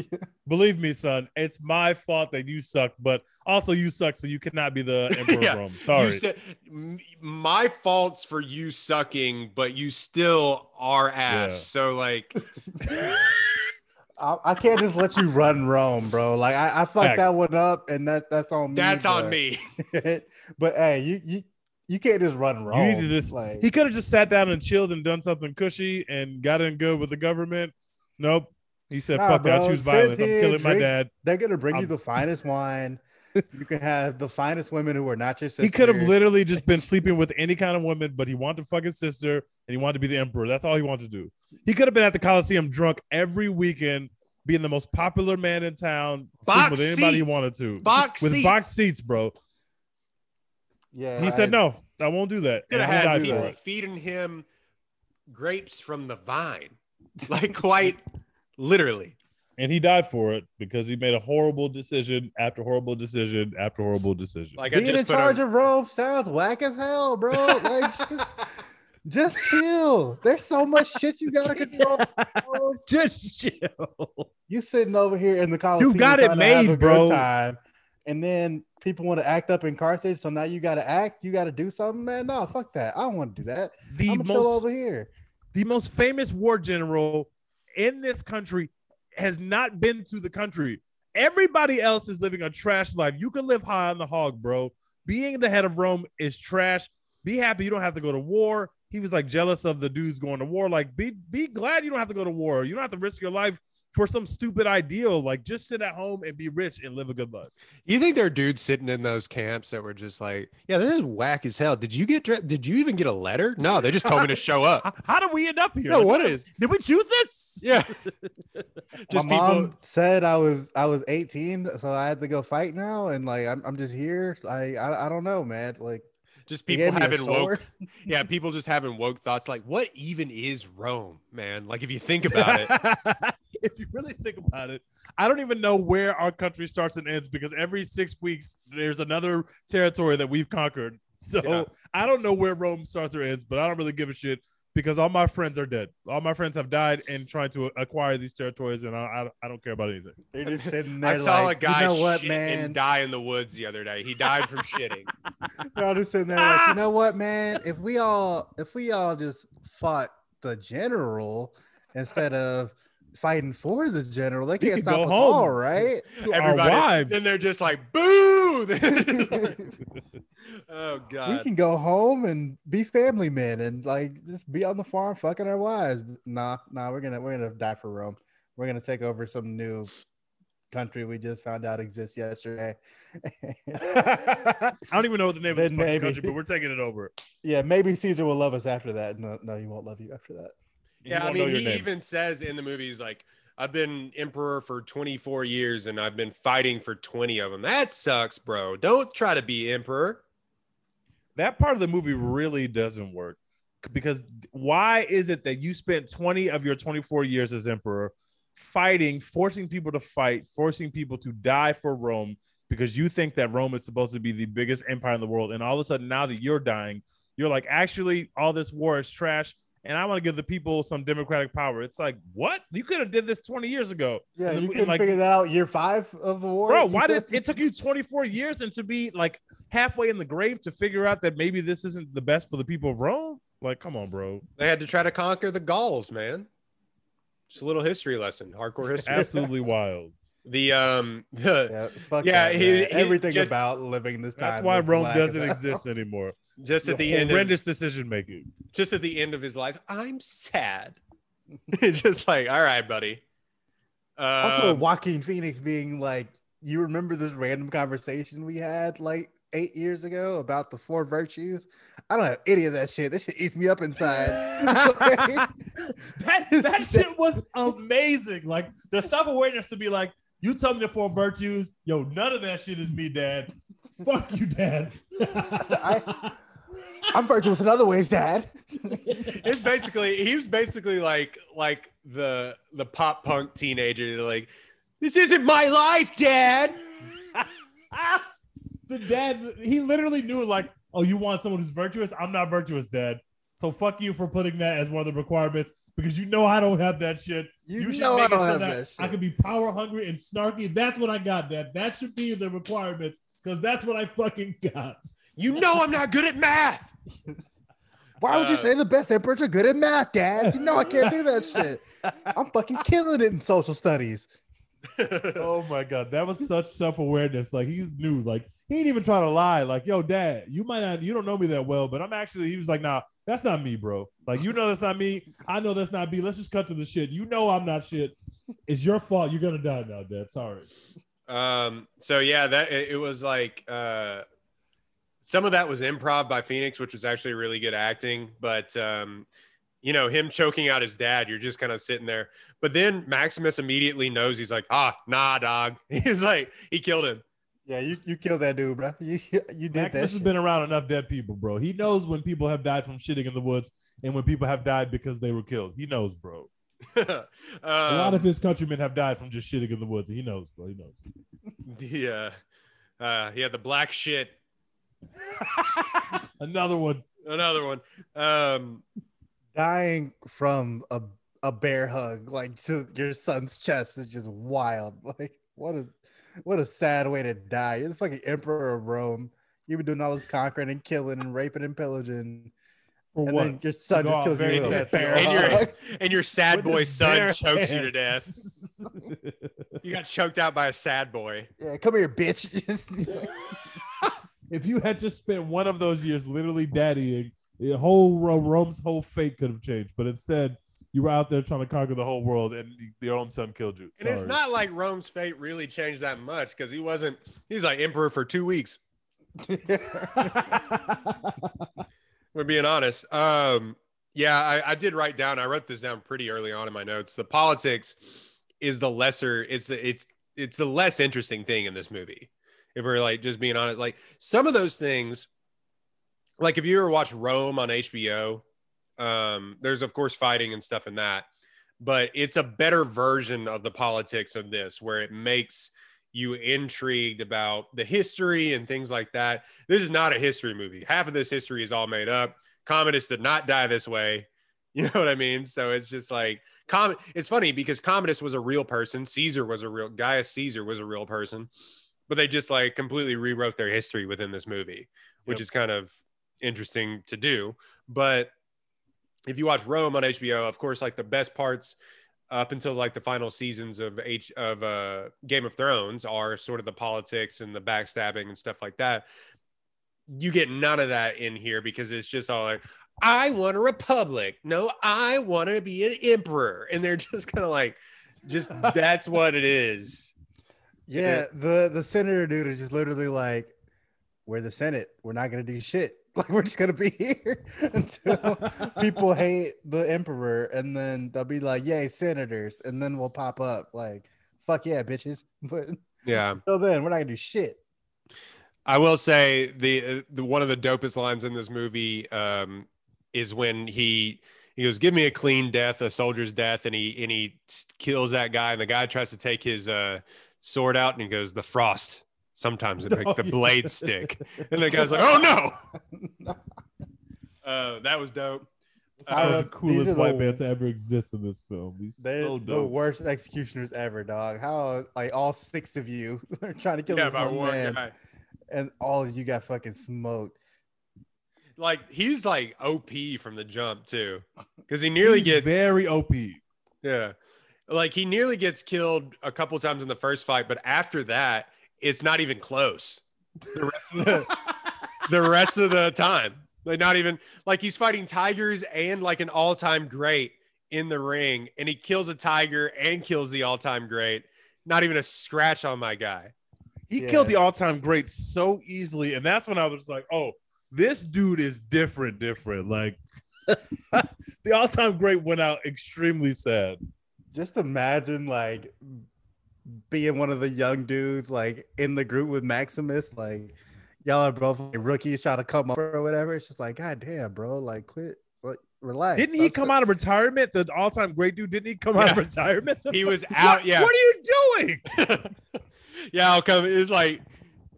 Believe me, son, it's my fault that you suck, but also you suck, so you cannot be the emperor Yeah, of Rome. You Sorry. said my fault's for you sucking, but you still are ass. Yeah. So like, I, I can't just let you run Rome, bro. Like I, I fucked that one up, and that that's on me. that's on me. but hey, you you you can't just run Rome. need to just- like he could have just sat down and chilled and done something cushy and got in good with the government. Nope. He said, Nah, "Fuck that! I bro, choose sit violence. I'm here, killing my dad." they're gonna bring you I'm- the finest wine. You can have the finest women who are not your sister. He could have literally just been sleeping with any kind of woman, but he wanted to fuck his sister and he wanted to be the emperor. That's all he wanted to do. He could have been at the Coliseum drunk every weekend, being the most popular man in town, sleeping Box with anybody he wanted to. Box with seats. box seats, bro. Yeah, He I- said, "No, I won't do that." Could have had people feeding him grapes from the vine, like quite literally. And he died for it because he made a horrible decision after horrible decision after horrible decision. Like I Being in put charge a, of Rome sounds whack as hell, bro. Like just, just chill. There's so much shit you gotta control. bro. just chill. You sitting over here in the Coliseum. You got it trying to have made, bro. Time, and then people want to act up in Carthage, so now you got to act. You got to do something, man. No, fuck that. I don't want to do that. The I'm gonna chill most over here. the most famous war general in this country has not been to the country. Everybody else is living a trash life. You can live high on the hog, bro. Being the head of Rome is trash. Be happy you don't have to go to war. He was like jealous of the dudes going to war. Like, be be glad you don't have to go to war. You don't have to risk your life for some stupid ideal. Like, just sit at home and be rich and live a good life. you think there are dudes sitting in those camps that were just like, yeah, this is whack as hell. Did you get? dre- Did you even get a letter? No, they just told me to show up. How, how did we end up here? No, Like, what did- is? Did we choose this? Yeah, just My people. mom said I was I was 18, so I had to go fight now, and like I'm, I'm just here. I, I I don't know, man. Like Just people gave me a having woke, yeah, people just having woke thoughts like, what even is Rome, man? Like, if you think about it, if you really think about it, I don't even know where our country starts and ends because every six weeks there's another territory that we've conquered. So Yeah. I don't know where Rome starts or ends, but I don't really give a shit because all my friends are dead. All my friends have died in trying to acquire these territories, and I, I, I don't care about anything. They're just sitting there. I saw like, a guy You know what, man? and die in the woods the other day. He died from shitting. They're all just sitting there like, you know what, man? If we all if we all just fought the general instead of fighting for the general, they We can't stop go us home. all, right? Everybody, wives. then they're just like, boo. oh god, we can go home and be family men and like just be on the farm fucking our wives. Nah, nah, we're gonna we're gonna die for Rome. We're gonna take over some new country we just found out exists yesterday. I don't even know what the name of this Then fucking maybe. country, but we're taking it over. yeah, maybe Caesar will love us after that. No, no, he won't love you after that. Yeah, I mean, he name. even says in the movies like, I've been emperor for 24 years and I've been fighting for 20 of them. That sucks, bro. Don't try to be emperor. that part of the movie really doesn't work because why is it that you spent 20 of your 24 years as emperor fighting forcing people to fight forcing people to die for rome because you think that rome is supposed to be the biggest empire in the world and all of a sudden now that you're dying you're like actually all this war is trash and i want to give the people some democratic power it's like what you could have did this 20 years ago Yeah, the you mo- couldn't like- figure that out year five of the war. Bro, why did it took you 24 years and to be like halfway in the grave to figure out that maybe this isn't the best for the people of Rome? Like, come on, bro. They had to try to conquer the Gauls, man. Just a little history lesson, hardcore history. Absolutely wild. The um the Yeah, fuck Yeah, that, he- he everything just- about living this time. That's why Rome doesn't hell. exist anymore. just at the end of, horrendous decision making. just at the end of his life, I'm sad. just like, all right, buddy. Also, Um, Joaquin Phoenix being like, you remember this random conversation we had like eight years ago about the four virtues? I don't have any of that shit. This shit eats me up inside. That that shit was amazing. Like the self awareness to be like, you tell me the four virtues. Yo, none of that shit is me, Dad. Fuck you, Dad. I- I'm virtuous in other ways, Dad. it's basically he was basically like like the the pop punk teenager like this isn't my life dad the dad, he literally knew like, oh, you want someone who's virtuous? I'm not virtuous, dad. So fuck you for putting that as one of the requirements because you know I don't have that shit. You know I don't have that I shit. can be power hungry and snarky. That's what I got, dad. That should be the requirements because that's what I fucking got. you know i'm not good at math Why would you Uh, say the best emperors are good at math, Dad? You know I can't do that shit. I'm fucking killing it in social studies. Oh my god, that was such self awareness. Like he knew, like he ain't even trying to lie. Like, yo, dad, you might not, you don't know me that well, but I'm actually. He was like, nah, that's not me, bro. Like, you know that's not me. I know that's not me. Let's just cut to the shit. You know I'm not shit. It's your fault. You're gonna die now, dad. Sorry. um so yeah that it, it was like uh some of that was improv by phoenix which was actually really good acting but um you know him choking out his dad you're just kind of sitting there but then maximus immediately knows he's like ah nah dog he's like he killed him Yeah, you, you killed that dude, bro. You you did Maximus that. has shit. been around enough dead people, bro. He knows when people have died from shitting in the woods and when people have died because they were killed. He knows, bro. A lot um, of his countrymen have died from just shitting in the woods. He knows, bro. He knows. the uh, uh yeah the black shit Another one. another one um dying from a a bear hug like to your son's chest is just wild. Like what a what a sad way to die. You're the fucking emperor of Rome. You've been doing all this conquering and killing and raping and pillaging. For and what? then your son just kills you with a bear and your and your sad With boy son bare chokes you to death you got choked out by a sad boy Yeah, come here, bitch. if you had to spend one of those years literally daddying, the whole Rome's whole fate could have changed. But instead, you were out there trying to conquer the whole world, and your own son killed you. and it's not like rome's fate really changed that much because he wasn't he was like emperor for two weeks we're being honest um yeah I, I did write down i wrote this down pretty early on in my notes the politics is the lesser it's the it's it's the less interesting thing in this movie if we're like just being honest like some of those things like if you ever watch rome on hbo um there's of course fighting and stuff in that but it's a better version of the politics of this where it makes you intrigued about the history and things like that. This is not a history movie. Half of this history is all made up. Commodus did not die this way. You know what i mean? So it's just like Com- it's funny because commodus was a real person. Caesar was a real gaius caesar was a real person but they just like completely rewrote their history within this movie which Yep. is kind of interesting to do but if you watch Rome on HBO, of course, like the best parts up until like the final seasons of H of uh, Game of Thrones are sort of the politics and the backstabbing and stuff like that. You get none of that in here because it's just all like, I want a republic. No, I want to be an emperor, and they're just kind of like, just that's what it is. Yeah, the the senator dude is just literally like, "We're the Senate. We're not gonna do shit. Like we're just gonna be here until people hate the emperor, and then they'll be like, "Yay, senators!" And then we'll pop up like, "Fuck yeah, bitches!" But Yeah. until then, we're not gonna do shit. I will say the uh, the one of the dopest lines in this movie um, is when he he goes, "Give me a clean death, a soldier's death," and he and he kills that guy, and the guy tries to take his uh, sword out, and he goes, "The frost. Sometimes it makes Oh, the yeah. blade stick." And the guy's like, "Oh no!" Uh, that was dope. That was the coolest are the- white man to ever exist in this film. He's They're so the worst executioners ever, dog. How like all six of you are trying to kill Yeah, this one one man, guy. and all of you got fucking smoked. Like he's like OP from the jump too, because he nearly He's gets very OP. Yeah. Like he nearly gets killed a couple times in the first fight, but after that, it's not even close. The rest of the, the, rest of the time. Like not even like he's fighting tigers and like an all-time great in the ring, and he kills a tiger and kills the all-time great. Not even a scratch on my guy. He Yeah. killed the all-time great so easily, and that's when I was like, "Oh, this dude is different, different." Like the all-time great went out extremely sad. just imagine like being one of the young dudes like in the group with Maximus, like y'all are both like rookies trying to come up or whatever. It's just like, God damn, bro, like quit, like relax. Didn't he come out of retirement? The all-time great dude. Didn't he come out of retirement? He was out, What- yeah. What are you doing? yeah, I'll come. It's like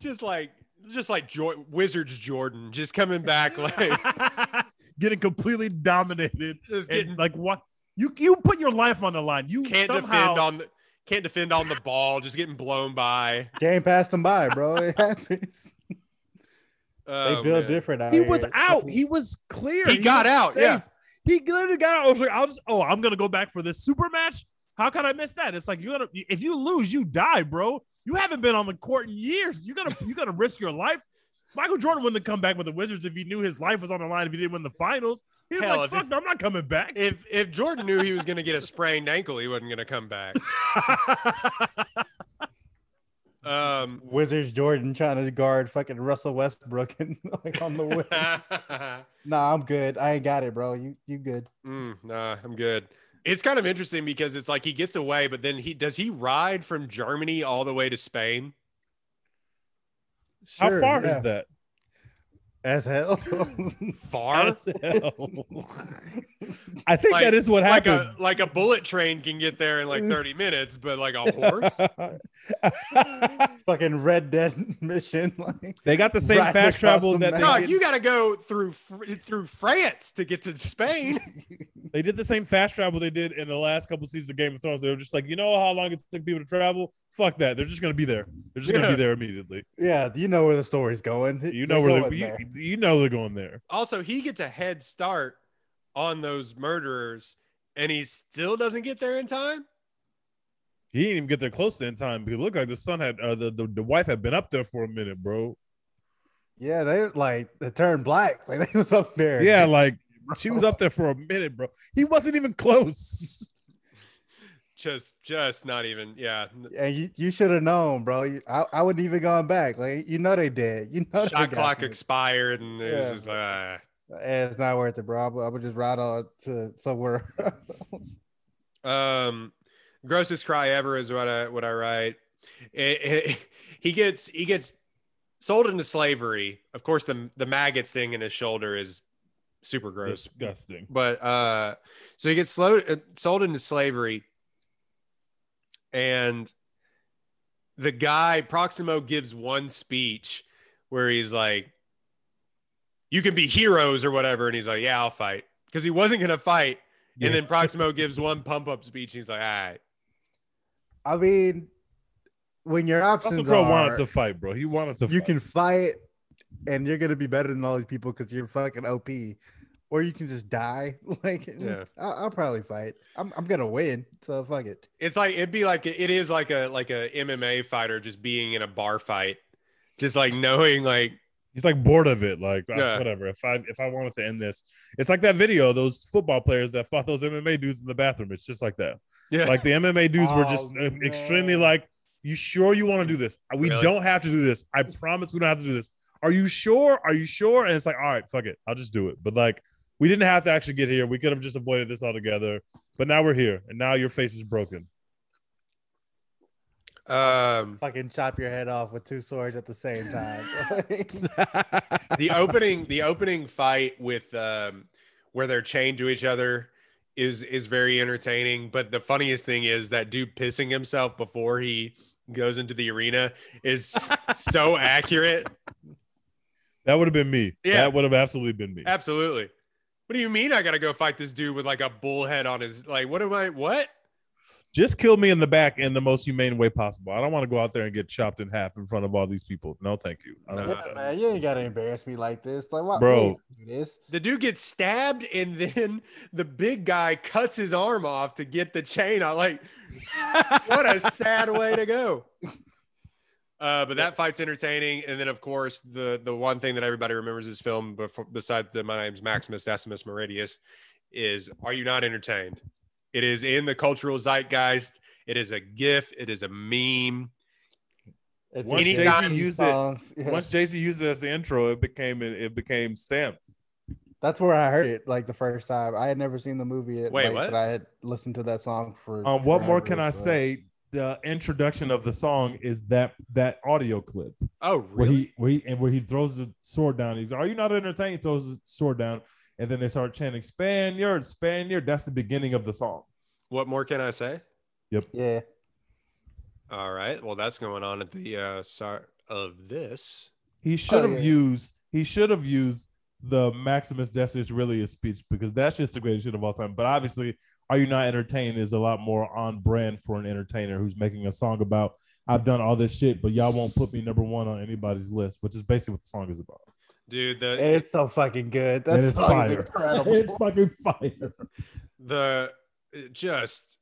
just like just like jo- Wizards Jordan just coming back like getting completely dominated. just getting like what? You you put your life on the line. You can't somehow, defend on the can't defend on the ball, just getting blown by. Game passed him by, bro. It happens. they Oh, build man. different out He here. was out. He was clear. He got was out, yeah. He literally got out. I was like, I'll just oh, I'm gonna go back for this super match. How can I miss that? It's like you gotta if you lose, you die, bro. You haven't been on the court in years. You gotta you gotta risk your life. Michael Jordan wouldn't have come back with the Wizards if he knew his life was on the line if he didn't win the finals. He was Hell, like, if fuck, it- no, I'm not coming back. If if Jordan knew he was going to get a sprained ankle, he wasn't going to come back. Um, Wizards Jordan trying to guard fucking Russell Westbrook and like on the wing. nah, I'm good. I ain't got it, bro. You you good? mm, nah, I'm good. It's kind of interesting because it's like he gets away, but then he does he ride from Germany all the way to Spain? How far yeah. is that? As hell. Far, As hell. I think Like- that is what like happened. a like a bullet train can get there in like 30 minutes, but like a horse. fucking Red Dead mission. Like they got the same Right fast travel the that they map. Dog, you got to go through through France to get to Spain. they did the same fast travel they did in the last couple seasons of Game of Thrones. They were just like, you know how long it took people to travel? Fuck that. They're just gonna be there. They're just gonna Yeah. be there immediately. yeah, you know where the story's going. You They're know where going they, you, there. you know they're going there. Also, he gets a head start on those murderers, and he still doesn't get there in time. He didn't even get there close to in time because it looked like the son had uh, the, the the wife had been up there for a minute, bro. Yeah, they like they turned black. Like they was up there. Yeah, like she was up there for a minute, bro. He wasn't even close. Just, just not even. Yeah, And you, you should have known, bro. I, I wouldn't even gone back. Like you know they did. You know they shot got clock me. expired, and it Yeah, was just like, ah. Eh, It's not worth it, bro. I would, I would just ride on to somewhere. else. Um, grossest cry ever is what I what I write. It- it- he gets he gets sold into slavery. Of course, the the maggots thing in his shoulder is super gross. Disgusting. But uh, so he gets slow, uh, sold into slavery, and the guy Proximo gives one speech where he's like, "You can be heroes or whatever," and he's like, "Yeah, I'll fight," because he wasn't gonna fight. Yeah. And then Proximo gives one pump up speech. And he's like, "All right." I mean, when your Russell options Crowe are, wanted to fight, bro. He wanted to. you fight. can fight, and you're gonna be better than all these people because you're fucking OP, or you can just die. Like, Yeah. I, I'll probably fight. I'm, I'm gonna win, so fuck it. It's like it'd be like it is like a like a MMA fighter just being in a bar fight, just like knowing like He's like bored of it. Like uh, Yeah. whatever. If I if I wanted to end this, it's like that video. Those football players that fought those MMA dudes in the bathroom. It's just like that. yeah Like the MMA dudes were Oh, just uh, extremely like, "You sure you want to do this? We Really? don't have to do this. I promise we don't have to do this. Are you sure? Are you sure?" And it's like, "All right, fuck it. I'll just do it." But like, we didn't have to actually get here. We could have just avoided this altogether. But now we're here, and now your face is broken. um Fucking chop your head off with two swords at the same time. the opening the opening fight with um where they're chained to each other is is very entertaining but the funniest thing is that dude pissing himself before he goes into the arena is so accurate That would have been me. Yeah. That would have absolutely been me. absolutely what do you mean i gotta go fight this dude with like a bull head on his like what am i what Just kill me in the back in the most humane way possible. I don't want to go out there and get chopped in half in front of all these people. No, thank you. I don't Nah. Yeah, man, you ain't gotta embarrass me like this. Like, what Bro. we ain't gonna do this? the dude gets stabbed and then the big guy cuts his arm off to get the chain out like what a sad way to go. Uh, but that fight's entertaining, and then of course the the one thing that everybody remembers this film, before, besides the my name's Maximus Decimus Meridius, is are you not entertained? It is in the cultural zeitgeist. It is a gif. It is a meme. It's Once just Jay-Z these used it- Yeah. Once Jay Z used it as the intro, it became it became stamped. That's where I heard it like the first time. I had never seen the movie. Yet, Wait, like, what? But I had listened to that song for. Um, what more can I so- say? The introduction of the song is that that audio clip Oh, where really? he where he and where he throws the sword down. He's, "Are you not entertained?" He throws the sword down, and then they start chanting "Spaniard, Spaniard." That's the beginning of the song. What more can I say? Yep. Yeah. All right. Well, that's going on at the uh, start of this. He should have yeah. used. He should have used the Maximus Decius Aurelius speech because that's just the greatest shit of all time. But obviously, "Are You Not Entertained" is a lot more on brand for an entertainer who's making a song about "I've done all this shit, but y'all won't put me number one on anybody's list," which is basically what the song is about. Dude, the And it's so fucking good. That's And it's fire. incredible. it's fucking fire. the just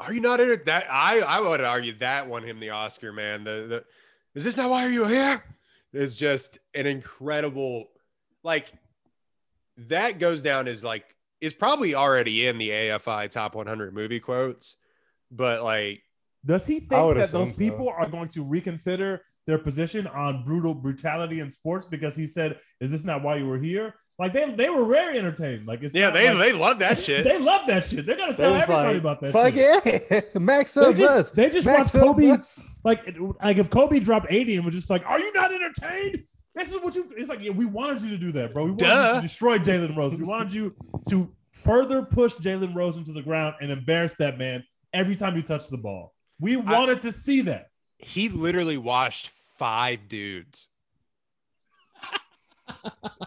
are you not in it? That I I would argue that won him the Oscar, man. The the is this not why are you're here? It's just an incredible like that goes down as like is probably already in the AFI top 100 movie quotes, but like Does he think that those assume so. people are going to reconsider their position on brutal brutality in sports because he said, "Is this not why you were here?" Like they they were very entertained. Like it's yeah, they like- they love that shit. They love that shit. They're gonna tell was everybody like, about that. Fuck shit. yeah. Max They just, us. they just Max watched Kobe. us. Like, like if Kobe dropped 80 and was just like, "Are you not entertained?" This is what you. It's like, yeah, we wanted you to do that, bro. We wanted you to destroy Jalen Rose. We wanted you to further push Jalen Rose into the ground and embarrass that man every time you touch the ball. We wanted to see that. he literally washed five dudes.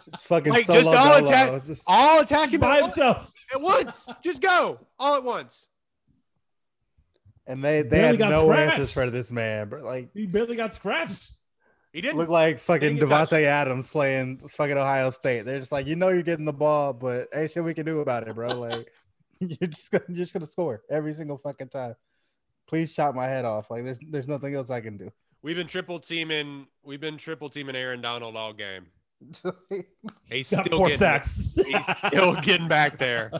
It's fucking Like, solo just all dolo. attack- Just- All attacking By at once. himself. At once. Just go. All at once. and they they Barely had got no scratched. answers for this man, bro. Like He barely got scratched. He didn't look like fucking Didn't touched. Davante Adams playing fucking Ohio State. They're just like, you know, you're getting the ball, but ain't shit we can do about it, bro. Like you're just gonna, you're just gonna score every single fucking time. Please chop my head off. Like there's there's nothing else I can do. We've been triple teaming. We've been triple teaming Aaron Donald all game. He's Got still four getting, sacks. He's still getting back there.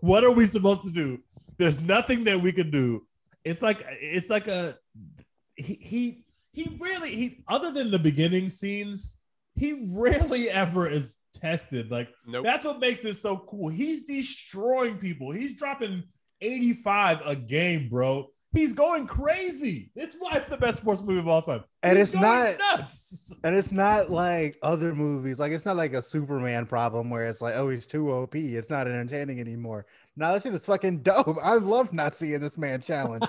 what are we supposed to do? There's nothing that we can do. It's like it's like a he he he really he other than the beginning scenes, he rarely ever is tested. Like Nope. that's what makes this so cool. He's destroying people. He's dropping 85 a game, bro. He's going crazy. It's why it's the best sports movie of all time. And He's it's not- nuts. And it's not like other movies. Like it's not like a Superman problem where it's like, oh, he's too OP. It's not entertaining anymore. Now this shit is fucking dope. I love not seeing this man challenge.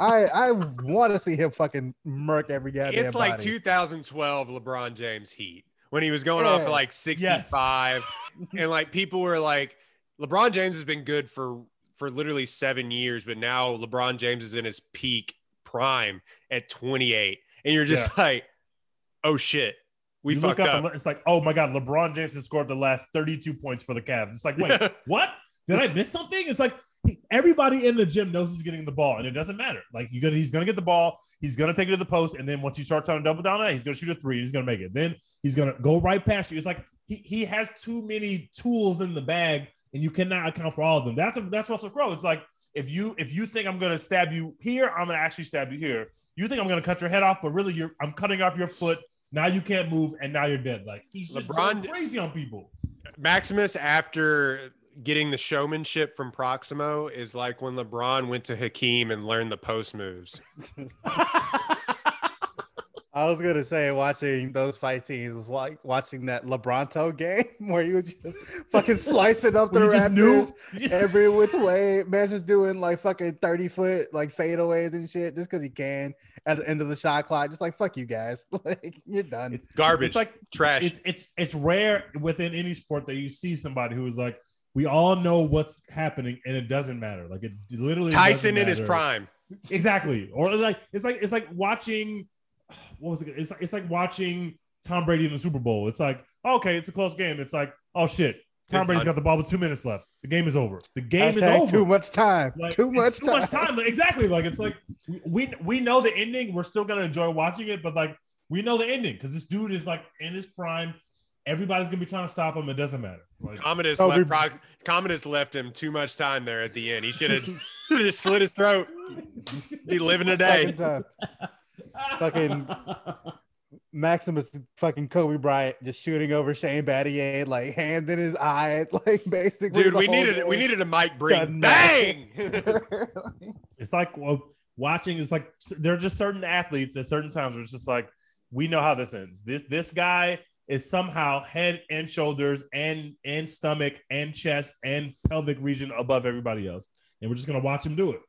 I I want to see him fucking murk every goddamn. It's like body. 2012 LeBron James Heat when he was going off for like 65, and like people were like, LeBron James has been good for for literally seven years, but now LeBron James is in his peak prime at 28, and you're just like, oh shit, we You fucked look up. and it's like, oh my god, LeBron James has scored the last 32 points for the Cavs. It's like, wait, what? Did I miss something? It's like everybody in the gym knows he's getting the ball, and it doesn't matter. Like you gonna, he's gonna get the ball, he's gonna take it to the post, and then once you start trying to double down on he's gonna shoot a three, he's gonna make it. Then he's gonna go right past you. It's like he, he has too many tools in the bag, and you cannot account for all of them. That's a, that's Russell Crowe. It's like if you if you think I'm gonna stab you here, I'm gonna actually stab you here. You think I'm gonna cut your head off, but really you're I'm cutting off your foot. Now you can't move, and now you're dead. Like he's LeBron- crazy on people. Maximus, after getting the showmanship from Proximo, is like when LeBron went to Hakeem and learned the post moves. I was gonna say watching those fight scenes was like watching that Lebronto game where you just fucking slicing up the We just knew Raptors every which way. Man just doing like fucking 30 foot like fadeaways and shit just because he can at the end of the shot clock. Just like fuck you guys. Like you're done. It's Garbage, It's like trash. it's it's it's rare within any sport that you see somebody who is like, we all know what's happening and it doesn't matter. Like it literally Tyson in his prime. Exactly. Or like it's like it's like watching what was it? It's like it's like watching Tom Brady in the Super Bowl. It's like, okay, it's a close game. It's like, oh shit. Tom Brady's got the ball with two minutes left. The game is over. The game is over. Too much time. Like, too much too time. much time. Like, exactly. Like it's like we we know the ending. We're still gonna enjoy watching it, but like we know the ending because this dude is like in his prime. Everybody's gonna be trying to stop him. It doesn't matter. Like, Commodus Oh, left, we- Commodus left him too much time there at the end. He should have just slit his throat. Be living today. Fucking time. Fucking- Maximus fucking Kobe Bryant just shooting over Shane Battier, like hand in his eye, like basically. Dude, we whole needed we needed a Mike Breen. Bang! It's like well, watching It's like there are just certain athletes at certain times where it's just like we know how this ends. This this guy is somehow head and shoulders and and stomach and chest and pelvic region above everybody else, and we're just gonna watch him do it.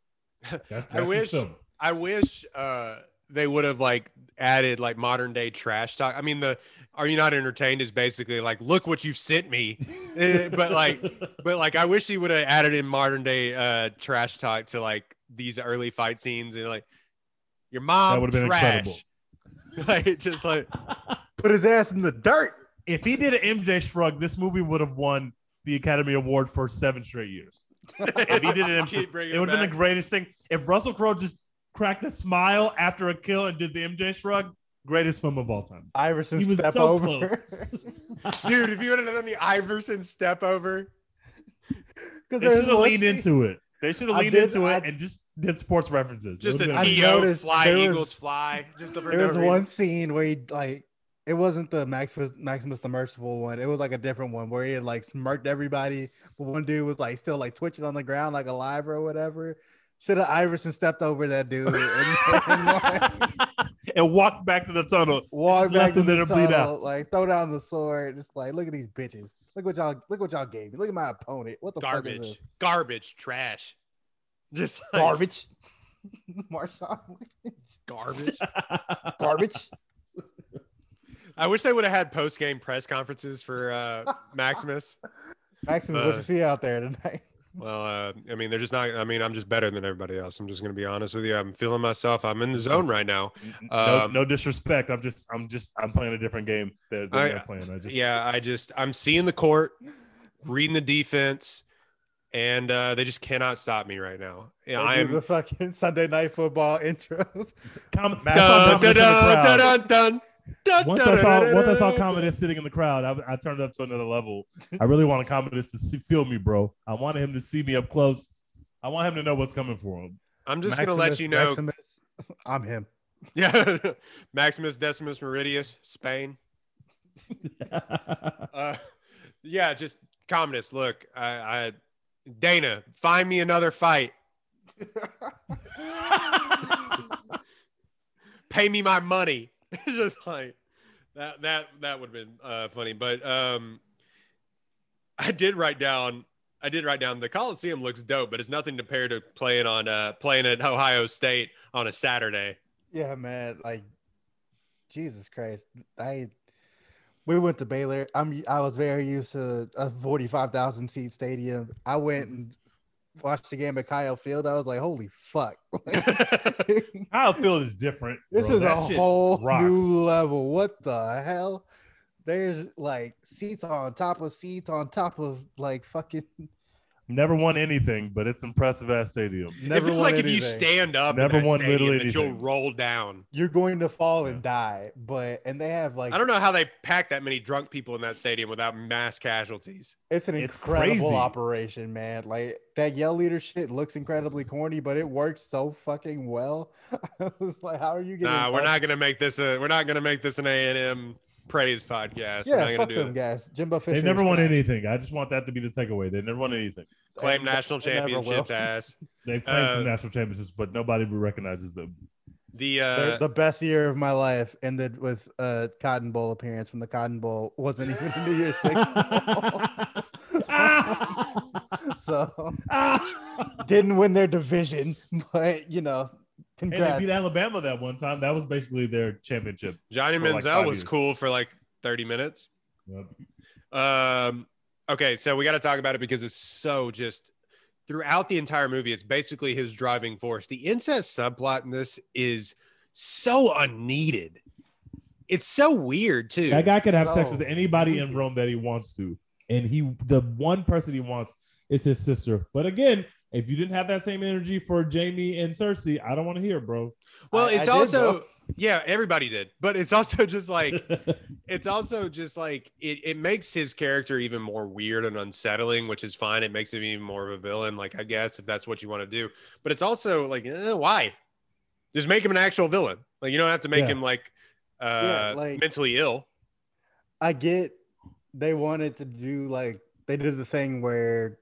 That- I wish- I wish uh, they would have like added like modern day trash talk. I mean, the "Are you not entertained?" is basically like, "Look what you've sent me," Eh, but like, but like, I wish he would have added in modern day uh, trash talk to like these early fight scenes and like, "Your mom That would've been trash." like just like Put his ass in the dirt. if he did an MJ shrug, this movie would have won the Academy Award for seven straight years. If he did an MJ, Keep bringing it would have been the greatest thing. If Russell Crowe just cracked a smile after a kill and did the MJ shrug, greatest film of all time. Iverson He was step so over. close. dude. If you would have done the Iverson step over, Because they should have leaned into it. They should have leaned did- into it I- and just did sports references. Just a would've I been- to fly there was- Eagles fly. Just for There was reason. one scene where he like it wasn't the Maximus Maximus the Merciful one. It was like a different one where he had like smirked everybody, but one dude was like still like twitching on the ground like alive or whatever. Should have Iverson stepped over that dude and, and, and walked back to the tunnel. walk back to the there to bleed tunnel, out. like throw down the sword, just like look at these bitches. Look what y'all look what y'all gave me. Look at my opponent. What the fuck garbage, garbage, trash. Just like, Garbage. Marshawn Lynch. garbage. Garbage. I wish they would have had post game press conferences for uh, Maximus. Maximus, what Uh, you see out there tonight? Well, uh, I mean, they're just not. I mean, I'm just better than everybody else. I'm just gonna be honest with you. I'm feeling myself. I'm in the zone right now. no, Um, no disrespect. I'm just, I'm just, I'm playing a different game than, than I- they're playing. I just, Yeah, I just I'm seeing the court, reading the defense, and uh, they just cannot stop me right now. Yeah, I'm. the fucking Sunday night football intros. Come, Max- I Dun, Commodus in the dun, crowd. dun, dun, dun, Once dun, I saw, dun, once I saw dun. Commodus sitting in the crowd, I, I turned it up to another level. I really wanted Commodus to see, feel me, bro. I wanted him to see me up close. I want him to know what's coming for him. I'm just gonna let you know. Maximus, I'm him. Yeah, Maximus Decimus Meridius, Spain. Uh, yeah, just Commodus. Look, I, I Dana, find me another fight. Pay me my money. just like that. That that would have been uh, funny. But um, I did write down. I did write down the Coliseum looks dope, but it's nothing compared to playing on uh, playing at Ohio State on a Saturday. Yeah, man. Like, Jesus Christ. I we went to Baylor. I'm I was very used to a 45,000 seat stadium. I went and watched the game at Kyle Field. I was like, holy fuck. Kyle Field is different. this bro. is That a whole rocks. new level. What the hell? There's like seats on top of seats on top of like fucking Never won anything, but it's impressive ass stadium. never it feels won like if you stand up, Never in that won stadium, literally that you'll roll down. you're going to fall and die. But and they have like I don't know how they pack that many drunk people in that stadium without mass casualties. It's an It's incredible crazy. operation, man. Like that yell leader shit looks incredibly corny, but it works so fucking well. I was like, how are you getting? Nah, we're not gonna make this a. We're not gonna make this an A and M praise podcast. we're Yeah, not fuck gonna do them that. guys. Jimbo Fisher. They've never is won trash. anything. I just want that to be the takeaway. They never won anything. Claim And national they never will. championships, ass. They've claimed Uh, some national championships, but nobody recognizes them. The uh, the best year of my life ended with a Cotton Bowl appearance when the Cotton Bowl wasn't even a New Year's Six. Bowl. so didn't win their division, but you know, Hey, they beat Alabama that one time. That was basically their championship. Johnny for like Manziel was years. cool for like thirty minutes. Yep. Um, okay, so we got to talk about it because it's so just throughout the entire movie. It's basically his driving force. The incest subplot in this is so unneeded. It's so weird too. That guy could have sex with anybody in. Rome that he wants to, and he the one person he wants is his sister. But again, if you didn't have that same energy for Jamie and Cersei, I don't want to hear, it, bro. well, I- it's I did, also though. yeah, everybody did, but it's also just like it's also just like it, it makes his character even more weird and unsettling, which is fine. It makes him even more of a villain, like I guess if that's what you want to do. But it's also like, eh, why? Just make him an actual villain. Like you don't have to make Yeah. him like uh Yeah, like- mentally ill. I get they wanted to do like they did the thing where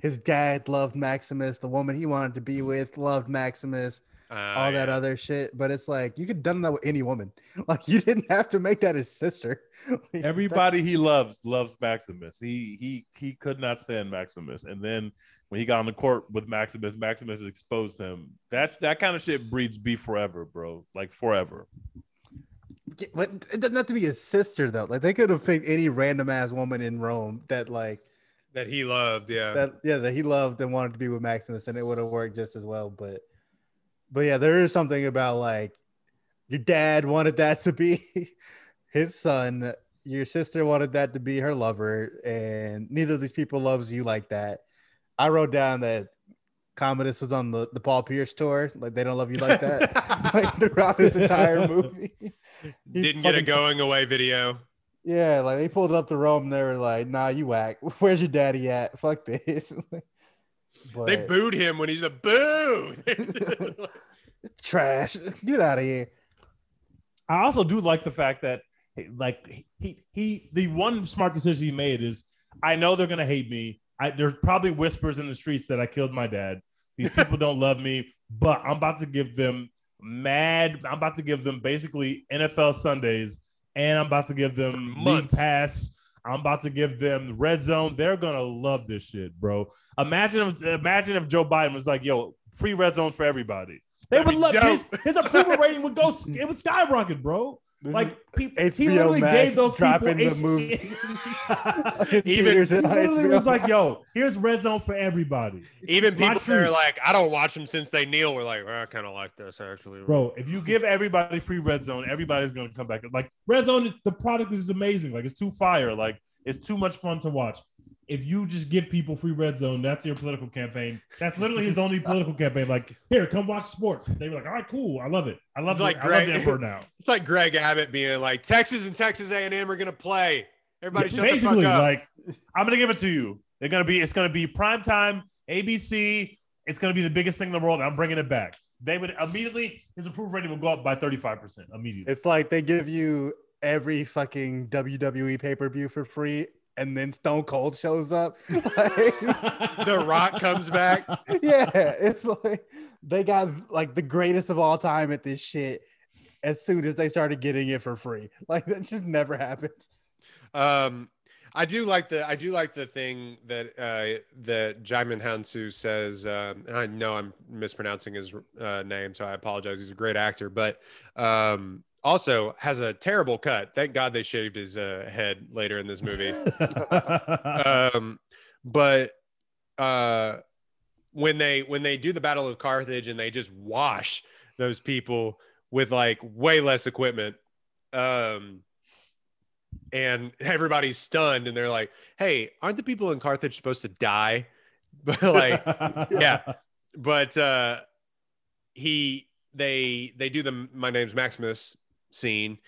his dad loved Maximus, the woman he wanted to be with loved Maximus. Uh, all that yeah. other shit. But it's like you could have done that with any woman. Like you didn't have to make that his sister. Everybody he loves loves Maximus. He he he could not stand Maximus. And then when he got on the court with Maximus, Maximus exposed him. That that kind of shit breeds beef forever, bro. Like forever. but it doesn't have to be his sister though. Like they could have picked any random ass woman in Rome that like that he loved. Yeah. that yeah that he loved and wanted to be with Maximus, and it would have worked just as well. But but yeah, there is something about like your dad wanted that to be his son, your sister wanted that to be her lover, and neither of these people loves you like that. I wrote down that Commodus was on the, the Paul Pierce tour, like they don't love you like that, like throughout this entire movie. He Didn't get a going away video. Yeah, like they pulled up to Rome, and they were like, "Nah, you whack. Where's your daddy at? Fuck this." but They booed him when he's a boo. trash. Get out of here. I also do like the fact that like he he the one smart decision he made is I know they're gonna hate me. I, there's probably whispers in the streets that I killed my dad. These people don't love me, but I'm about to give them mad. I'm about to give them basically NFL Sundays, and I'm about to give them For pass. I'm about to give them red zone. They're gonna love this shit, bro. Imagine if imagine if Joe Biden was like, "Yo, free red zone for everybody." They That'd would love his, his approval rating would go. It would skyrocket, bro. This Like people, he HBO literally Max gave those people. dropping the H- movie. Even- he literally was like, "Yo, here's red zone for everybody." Even people that are like, I don't watch them since they kneel. We're like, well, I kind of like this actually. Bro, if you give everybody free red zone, everybody's gonna come back. Like red zone, the product is amazing. Like it's too fire. Like it's too much fun to watch. If you just give people free red zone, that's your political campaign. That's literally his only political campaign. Like, here, come watch sports. They were like, all right, cool. I love it. I love It's it. like I love the Greg- Emperor now. It's like Greg Abbott being like, Texas and Texas A&M are gonna play. Everybody, shut basically the fuck up. like i'm gonna give it to you they're gonna be it's gonna be prime time abc it's gonna be the biggest thing in the world i'm bringing it back they would immediately his approval rating would go up by 35% immediately It's like they give you every fucking WWE pay per view for free, and then Stone Cold shows up. Like, the Rock comes back. yeah, it's like they got like the greatest of all time at this shit. As soon as they started getting it for free, like that just never happens. Um, I do like the I do like the thing that uh, that Djimon Hounsou says, um, and I know I'm mispronouncing his uh, name, so I apologize. He's a great actor, but um, also has a terrible cut. Thank God they shaved his uh, head later in this movie. um, but uh, when they when they do the Battle of Carthage and they just wash those people with like way less equipment, um, and everybody's stunned, and they're like, "Hey, aren't the people in Carthage supposed to die?" But like, yeah. but uh, he they they do the "My name's Maximus" scene,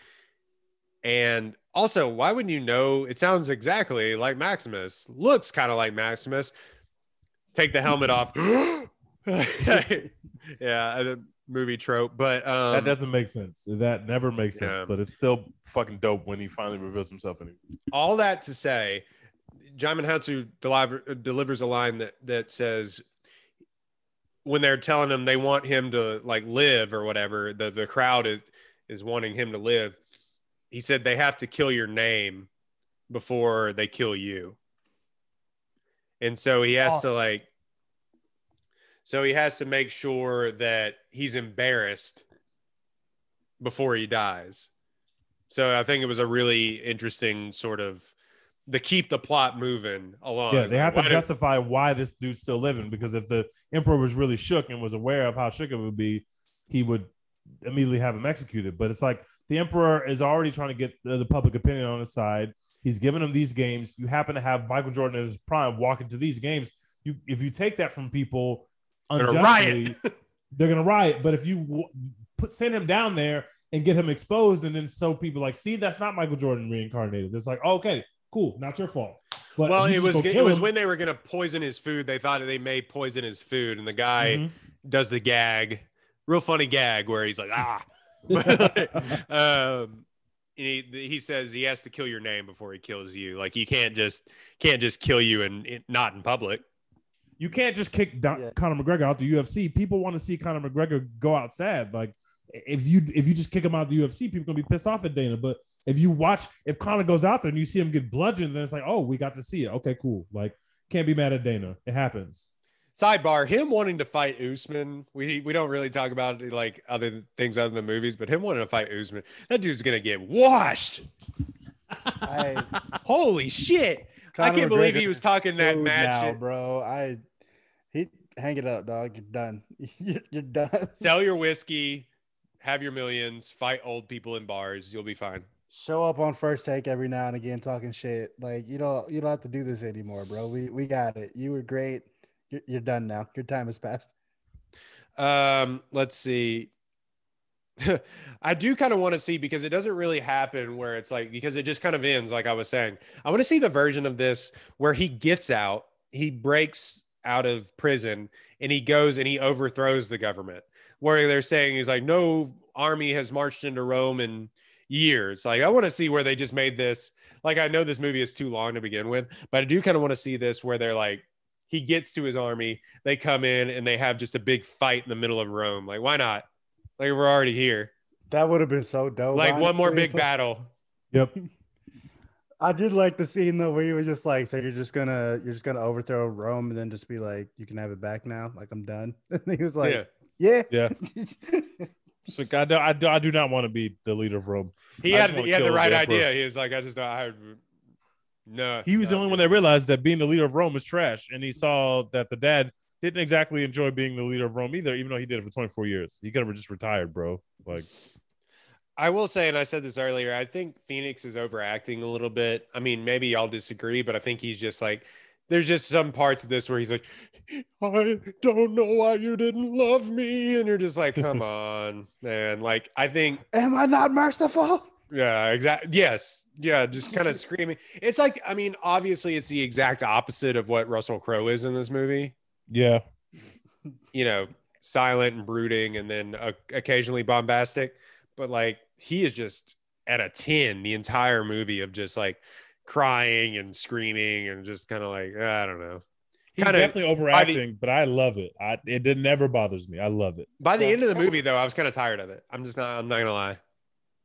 and also, why wouldn't you know? It sounds exactly like Maximus. Looks kind of like Maximus. Take the helmet off. yeah, a movie trope, but um, that doesn't make sense that never makes sense Yeah. but it's still fucking dope when he finally reveals himself anyway. all that to say, Djimon Hounsou deliver, delivers a line that that says when they're telling him they want him to like live or whatever, the the crowd is is wanting him to live. He said they have to kill your name before they kill you. And so he has to like so he has to make sure that he's embarrassed before he dies. So I think it was a really interesting sort of the keep the plot moving along. Yeah, they have to Why do- justify why this dude's still living because if the emperor was really shook and was aware of how shook it would be, he would immediately have him executed. But it's like the emperor is already trying to get the, the public opinion on his side. He's giving him these games. You happen to have Michael Jordan in his prime walk into these games. You, if you take that from people They're gonna unjustly, they're gonna riot. But if you w- put send him down there and get him exposed, and then so people like, see, that's not Michael Jordan reincarnated. It's like, okay, cool, not your fault. But well, it was it was him- when they were gonna poison his food. They thought they may poison his food, and the guy Mhm. does the gag, real funny gag where he's like, ah. Um, and he he says he has to kill your name before he kills you. Like you can't just can't just kill you and not in public. You can't just kick Don, Yeah. Conor McGregor out the UFC. People want to see Conor McGregor go out sad. Like if you if you just kick him out of the UFC, people gonna be pissed off at Dana. But if you watch, if Conor goes out there and you see him get bludgeoned, then it's like, oh, we got to see it. Okay, cool. Like can't be mad at Dana. It happens. Sidebar: Him wanting to fight Usman. We we don't really talk about like other things other than movies, but him wanting to fight Usman, that dude's gonna get washed. I Holy shit! I can't believe he was talking that now, bro. I he hang it up, dog. You're done. You're, you're done. Sell your whiskey, have your millions, fight old people in bars. You'll be fine. Show up on first take every now and again talking shit. Like you don't you don't have to do this anymore, bro. We we got it. You were great. You're, done now. Your time has passed. Um, let's see. I do kind of want to see because it doesn't really happen where it's like because it just kind of ends like I was saying. I want to see the version of this where he gets out, he breaks out of prison and he goes and he overthrows the government. Where they're saying he's like no army has marched into Rome in years. Like I want to see where they just made this like I know this movie is too long to begin with, but I do kind of want to see this where they're like he gets to his army, they come in and they have just a big fight in the middle of Rome. Like, why not? Like, we're already here. That would have been so dope. Like, one more big battle. Yep. I did like the scene though where he was just like, so you're just gonna you're just gonna overthrow Rome and then just be like, you can have it back now. Like I'm done. And he was like, yeah. yeah. Yeah. So I do, I do, I do not want to be the leader of Rome. He I had just he had the right idea. He was like, I just I no. He was the no, only one that realized that being the leader of Rome is trash, and he saw that the dad didn't exactly enjoy being the leader of Rome either, even though he did it for 24 years. He could have just retired, bro. Like, I will say, and I said this earlier, I think Phoenix is overacting a little bit. I mean, maybe y'all disagree, but I think he's just like, there's just some parts of this where he's like, I don't know why you didn't love me. And you're just like, come on, man. Like, I think Am I not merciful? Yeah, exactly. Yes. Yeah, just kind of screaming. It's like, I mean, obviously, it's the exact opposite of what Russell Crowe is in this movie. yeah, You know, silent and brooding, and then uh, occasionally bombastic. But like, he is just at a 10 the entire movie of just like crying and screaming and just kind of like, I don't know. he's Kinda- definitely overacting, but I love it. I it did never bothers me. I love it. By the Yeah. end of the movie, though, I was kind of tired of it. I'm just not, I'm not going to lie.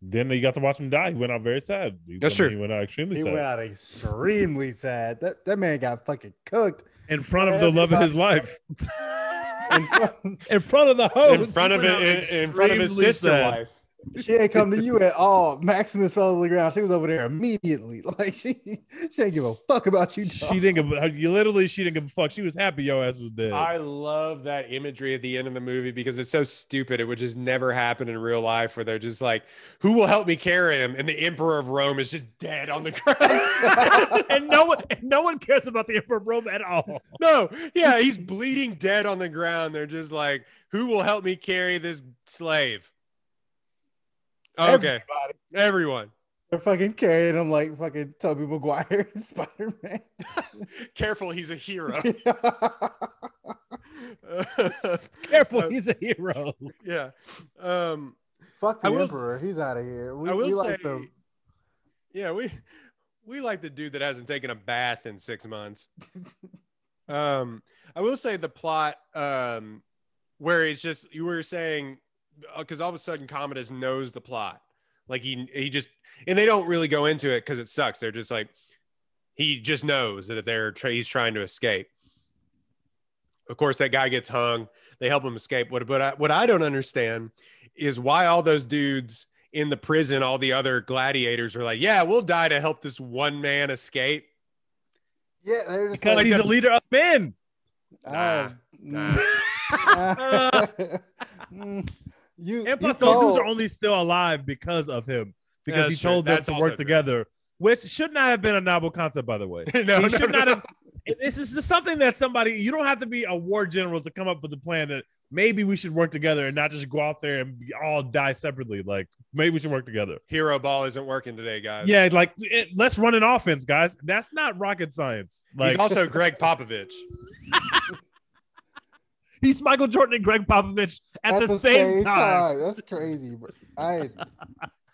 Then you got to watch him die. He went out very sad. He, That's I mean, true. He went out extremely He sad went out extremely sad. That that man got fucking cooked. in front of the love of his life, In front- in front of the host, In front of it, in, in front of his sister sad. wife. She ain't come to you at all. Maximus fell to the ground. She was over there immediately. Like she she ain't give a fuck about you. dog. She didn't give. You literally, she didn't give a fuck. She was happy your ass was dead. I love that imagery at the end of the movie because it's so stupid. It would just never happen in real life where they're just like, who will help me carry him? And the Emperor of Rome is just dead on the ground. and no one, and no one cares about the Emperor of Rome at all. no, yeah, he's bleeding dead on the ground. They're just like, who will help me carry this slave? Okay, Everybody. everyone. They're fucking carrying him like fucking Tobey Maguire and Spider Man. Careful, he's a hero. Careful, he's a hero. yeah. Um, Fuck the will emperor. He's out of here. We, I will we say, like the yeah, we we like the dude that hasn't taken a bath in six months. um, I will say the plot, um, where it's just you were saying, because all of a sudden Commodus knows the plot, like he he just and they don't really go into it because it sucks. They're just like he just knows that they're tra- he's trying to escape. Of course, that guy gets hung. They help him escape. What but I, what I don't understand is why all those dudes in the prison, all the other gladiators are like, yeah, we'll die to help this one man escape. yeah. They're just Because like, he's a leader of men. uh, Nah, mm, mm, you And you plus, those dudes are only still alive because of him. Because he That's true. told them That's to work true. together, which should not have been a novel concept, by the way. no, he no, should no, not no. have. This is something that somebody you don't have to be a war general to come up with a plan that maybe we should work together and not just go out there and all die separately. Like maybe we should work together. Hero ball isn't working today, guys. Yeah, like it, let's run an offense, guys. That's not rocket science. Like He's also Gregg Popovich. he's Michael Jordan and Gregg Popovich at, the, same, time. That's crazy. Bro. I,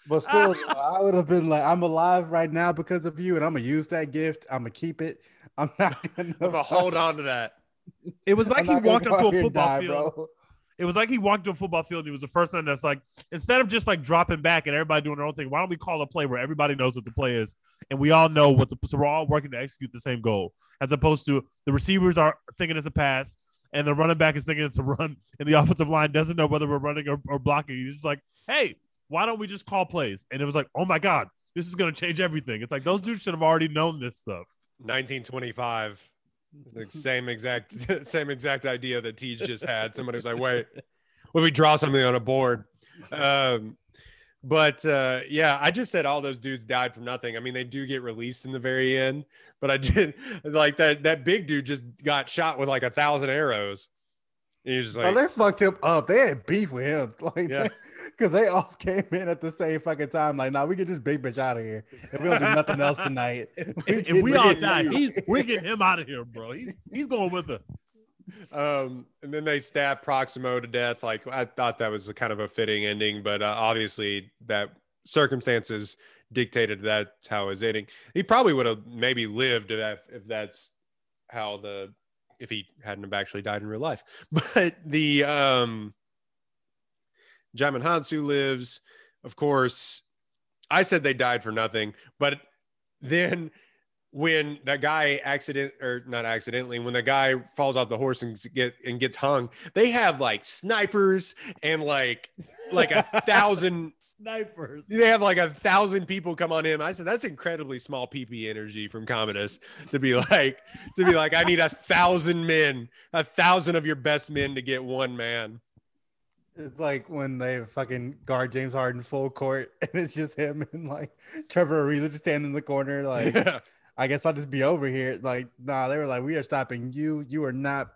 but still, I would have been like, I'm alive right now because of you, and I'm gonna use that gift. I'm gonna keep it. I'm not gonna. I'm gonna hold on to that. It was like he walked go onto a football die, field. bro. It was like he walked to a football field. And he was the first one that's like, instead of just like dropping back and everybody doing their own thing, why don't we call a play where everybody knows what the play is and we all know what the so we're all working to execute the same goal, as opposed to the receivers are thinking it's a pass and the running back is thinking it's a run, and the offensive line doesn't know whether we're running or, or blocking. He's just like, hey, why don't we just call plays? And it was like, oh my god, this is gonna change everything. It's like those dudes should have already known this stuff. 1925. The same exact same exact idea that Teach just had. Somebody's like, wait, what if we draw something on a board? Um, but uh, yeah, I just said all those dudes died from nothing. I mean, they do get released in the very end, but I did like that. That big dude just got shot with like a thousand arrows. And He was just Oh, they fucked him up. They had beef with him. Like, Yeah. because they all came in at the same fucking time. Like, nah, we get this big bitch out of here. If we don't do nothing else tonight, If, if we all get die, he's, we're getting him out of here, bro. He's he's going with us. um, and then they stabbed Proximo to death. Like I thought that was a kind of a fitting ending, but uh, obviously that circumstances dictated that's how his ending. He probably would have maybe lived if, that, if that's how the if he hadn't have actually died in real life. But the um, Djimon Hounsou lives, of course. I said they died for nothing, but then when that guy accident or not accidentally when the guy falls off the horse and get and gets hung they have like snipers and like like a thousand Snipers. they have like a thousand people come on him i said that's incredibly small pp energy from commodus to be like to be like i need a thousand men a thousand of your best men to get one man it's like when they fucking guard James Harden full court, and it's just him and like Trevor Ariza just standing in the corner. Like, yeah. I guess I'll just be over here. Like, nah, they were like, we are stopping you. You are not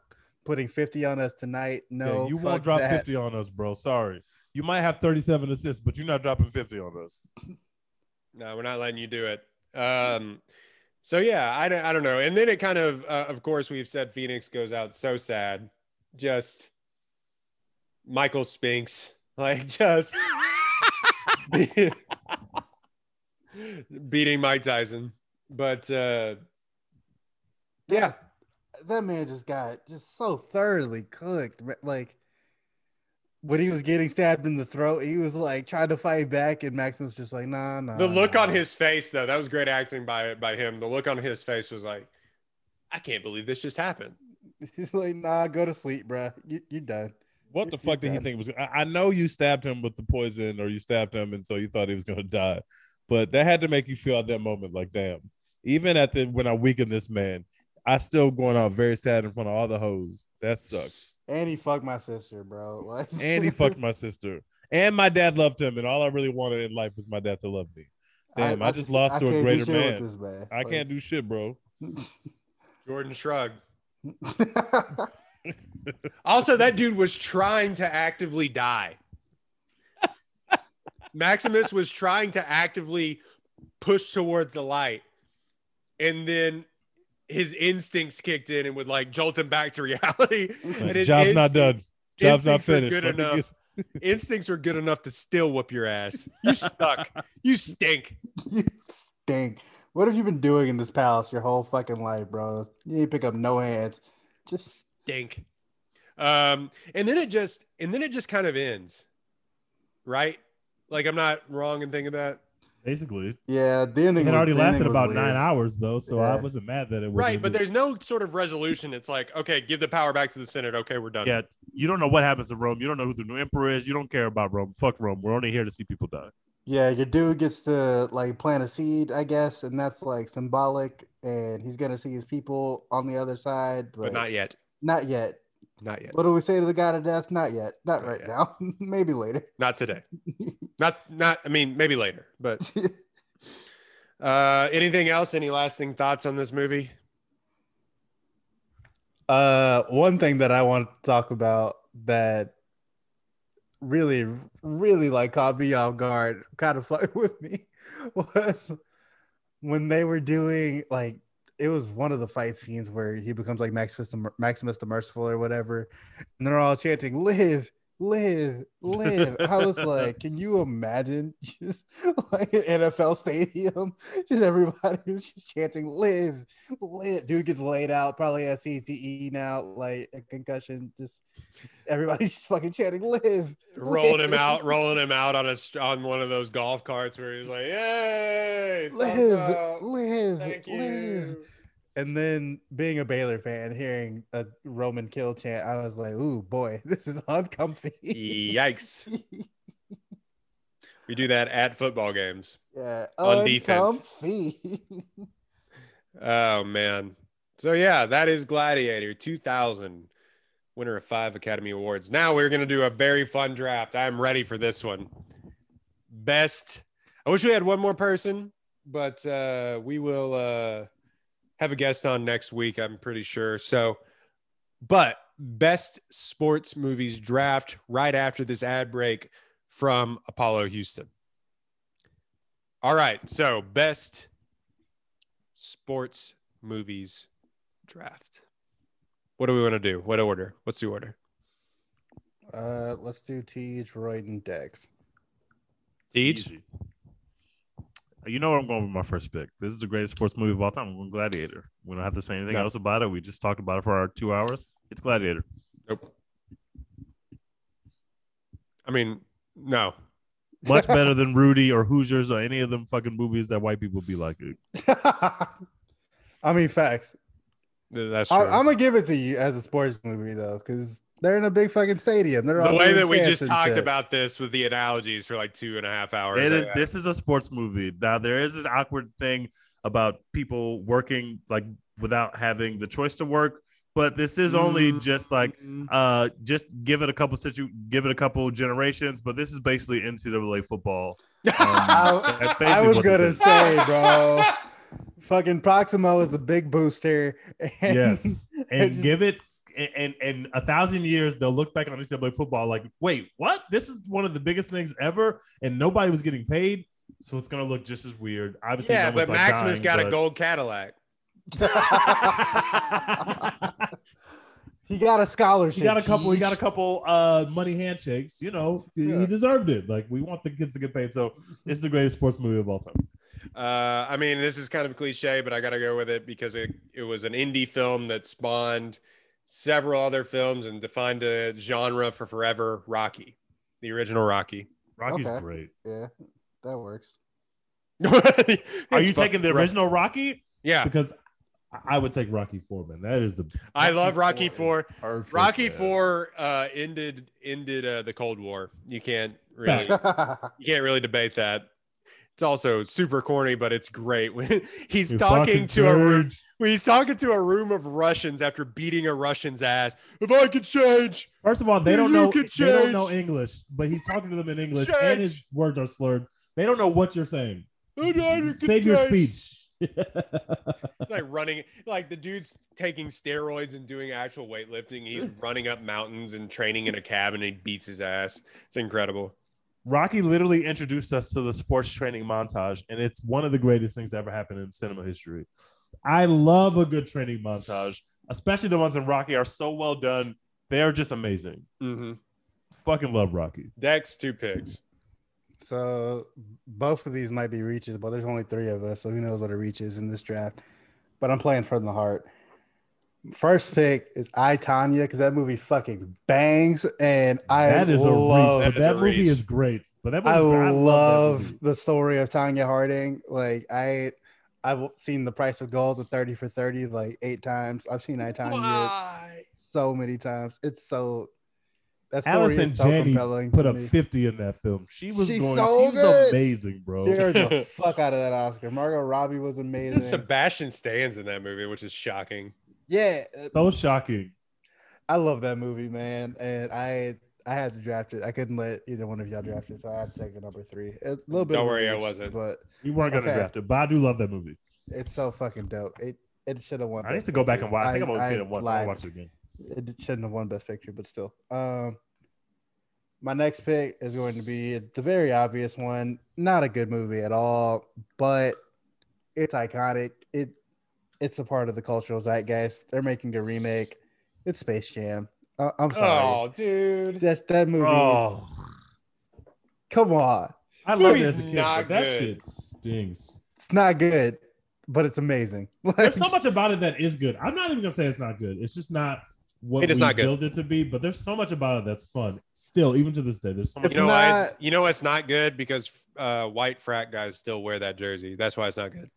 putting 50 on us tonight. No, Yeah, you won't drop that. 50 on us, bro. Sorry. You might have 37 assists, but you're not dropping 50 on us. No, we're not letting you do it. Um, so yeah, I don't, I don't know. And then it kind of, uh, of course, we've said Phoenix goes out so sad. Just Michael Spinks, like just beating Mike Tyson. But uh, yeah, That man just got just so thoroughly cooked. Like, when he was getting stabbed in the throat, he was like trying to fight back, and Maximus just like, nah, nah. the look nah. on his face, though, that was great acting by by him. The look on his face was like, I can't believe this just happened. He's like, nah, go to sleep, bruh. You, you done. What the You're fuck did he think was? I, I know you stabbed him with the poison, or you stabbed him, and so you thought he was gonna die. But that had to make you feel at that moment like, damn. Even at the when I weaken this man, I still going out very sad in front of all the hoes. That sucks. And he fucked my sister, bro. Like, And he fucked my sister. And my dad loved him, and all I really wanted in life was my dad to love me. Damn, I, just lost to a greater man. man. I can't do shit, bro. Jordan Shrug. do. Also, that dude was trying to actively die. Maximus was trying to actively push towards the light. And then his instincts kicked in and would like jolt him back to reality. and his Job's not done. Job's not instincts were finished. Good Let me enough. instincts were good enough to still whoop your ass. You suck. you stink. you stink. What have you been doing in this palace your whole fucking life, bro? You ain't pick up no hands. Just Stink. Um, and then it just and then it just kind of ends. Right? Like I'm not wrong in thinking that. Basically, yeah, the ending it had already lasted was about weird. nine hours though, so I wasn't mad that it was Right, but there's no sort of resolution. It's like, okay, give the power back to the Senate. Okay, we're done. Yeah, you don't know what happens to Rome. You don't know who the new emperor is. You don't care about Rome. Fuck Rome. We're only here to see people die. Yeah, your dude gets to like plant a seed, I guess, and that's like symbolic. And he's gonna see his people on the other side, but, but not yet. not yet. Not yet. What do we say to the god of death? Not yet. Not, Not right yet. now. Maybe later. Not today. Not not. I mean, maybe later. But uh, anything else? Any lasting thoughts on this movie? Uh, one thing that I want to talk about that really, really like caught me off guard, kind of fucked with me, was when they were doing like it was one of the fight scenes where he becomes like Maximus the, Maximus the Merciful or whatever, and they're all chanting "Live, live, live. I was like, can you imagine just like an NFL stadium? Just everybody was just chanting, live, live. Dude gets laid out, probably has CTE now, like a concussion. Just everybody's just fucking chanting, live. rolling him out, rolling him out on a on one of those golf carts where he's like, "Yay, Live, live, thank live. You." And then being a Baylor fan, hearing a Roman kill chant, I was like, ooh, boy, this is uncomfy. Yikes! We do that at football games. yeah, On defense. Oh man. So yeah, that is Gladiator 2000, winner of five Academy Awards. Now we're gonna do a very fun draft. I'm ready for this one. Best. I wish we had one more person, but uh, we will uh, have a guest on next week. I'm pretty sure. So, but best sports movies draft right after this ad break from Apollo Houston. All right. So best sports movies draft. What do we want to do? What order? What's the order? uh, let's do Teach, Royd, and Dex. Deej? Easy. You know where I'm going with my first pick. This is the greatest sports movie of all time. I'm going Gladiator. We don't have to say anything No. else about it. We just talked about it for our two hours. It's Gladiator. Nope. I mean, no. Much better than Rudy or Hoosiers or any of them fucking movies that white people be like. I mean, facts. That's true. I, I'm gonna give it to you as a sports movie though, because they're in a big fucking stadium. They're the way that we just talked shit. about this with the analogies for like two and a half hours. It is. I- This is a sports movie. Now there is an awkward thing about people working like without having the choice to work, but this is only just like uh just give it a couple situ give it a couple generations. But this is basically NCAA football. Um, I, I was gonna say, bro. fucking Proximo is the big booster. and- yes, and just- give it. And in a thousand years, they'll look back on NCAA football like, wait, what? This is one of the biggest things ever, and nobody was getting paid, so it's gonna look just as weird. Obviously, yeah, no but like, Maximus dying, got a gold Cadillac. he got a scholarship. He got a couple. He got a couple uh money handshakes. You know, he- Yeah. he deserved it. Like we want the kids to get paid. So it's the greatest sports movie of all time. Uh, I mean, this is kind of cliche, but I got to go with it because it, it was an indie film that spawned several other films and defined a genre for forever Rocky, the original Rocky. Rocky's Okay. great. Yeah, that works. Are you taking the original Rocky? Yeah, Because I- I would take Rocky Four, man. That is the I love Rocky is Four. perfect, Rocky man. Four uh, ended ended uh, the Cold War. You can't really you can't really debate that. It's also super corny, but it's great when he's You talking to a room, when he's talking to a room of Russians after beating a Russian's ass. If I could change, First of all, they don't know they don't know. English, but he's talking to them in English, Change. and his words are slurred. They don't know what you're saying. Could Save your change. speech. It's like running, like the dude's taking steroids and doing actual weightlifting. He's running up mountains and training in a cabin. And he beats his ass. It's incredible. Rocky literally introduced us to the sports training montage, and it's one of the greatest things that ever happened in cinema history. I love a good training montage, especially the ones in Rocky are so well done. They are just amazing. Mm-hmm. Fucking love Rocky. Dex two pigs. So both of these might be reaches, but there's only three of us, so who knows what a reach is in this draft. But I'm playing from the heart. First pick is I Tonya because that movie fucking bangs, and I that is a love, reach, That but that a movie reach. is great. But that I movie's great. I love, love, movie. the story of Tonya Harding. Like I, I've seen The Price of Gold with Thirty for Thirty like eight times. I've seen I Tonya Why? so many times. It's so that story Allison is so Janney compelling. put up me. 50 in that film. She was She's going, so she was good. amazing, bro. Scared the fuck out of that Oscar. Margot Robbie was amazing. Sebastian Stan's in that movie, which is shocking. Yeah, uh, So shocking. I love that movie, man. And I I had to draft it. I couldn't let either one of y'all draft it, so I had to take a number three. A little bit. Don't of a worry, I wasn't. But you weren't gonna Okay. draft it, but I do love that movie. it's so fucking dope. It it should have won. I need to go back and watch. I think I've only I seen it once. I lied. want to watch it again. It shouldn't have won Best Picture, but still. Um, my next pick is going to be the very obvious one. Not a good movie at all, but it's iconic. It it's a part of the cultural zeitgeist. They're making a remake. It's Space Jam. Uh, I'm sorry. Oh, dude. That's that movie. Oh, Come on, I love it as a kid, not but that good. shit stinks. it's not good, but it's amazing. Like, There's so much about it that is good. I'm not even gonna say it's not good. It's just not what It is we not good. built it to be. But there's so much about it that's fun. Still, even to this day, there's so much. You know why? It's, you know why it's not good because uh, white frat guys still wear that jersey. That's why it's not good.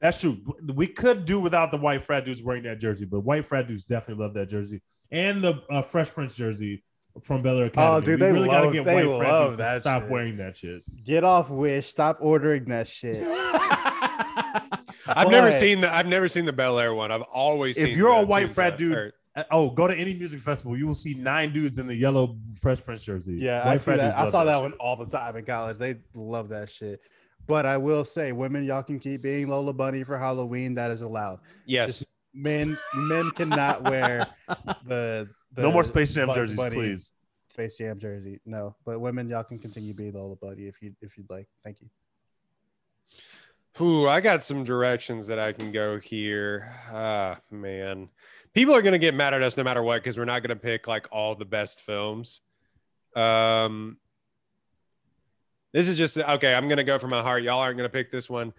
That's true. We could do without the white frat dudes wearing that jersey, but white frat dudes definitely love that jersey and the uh, Fresh Prince jersey from Bel Air Academy. Oh, dude, we they really gotta love- get they white frat love dudes to that stop shit. wearing that shit. get off Wish. Stop ordering that shit. I've never seen the I've never seen the Bel Air one. I've always If seen you're a white frat Out- dude- or- Uh, Oh, go to any music festival. You will see nine dudes in the yellow Fresh Prince jersey. Yeah, White I see that. I saw that shit. one all the time in college. They love that shit. But I will say, women, y'all can keep being Lola Bunny for Halloween. That is allowed. yes. Men, men cannot wear the, the No more Space Jam jerseys, Bunny please. Space Jam jersey. No, but women, y'all can continue being Lola Bunny if you if you'd like. Thank you. Ooh, I got some directions that I can go here. Ah, man. People are gonna get mad at us no matter what because we're not gonna pick like all the best films. Um, this is just okay. I'm gonna go for my heart. Y'all aren't gonna pick this one.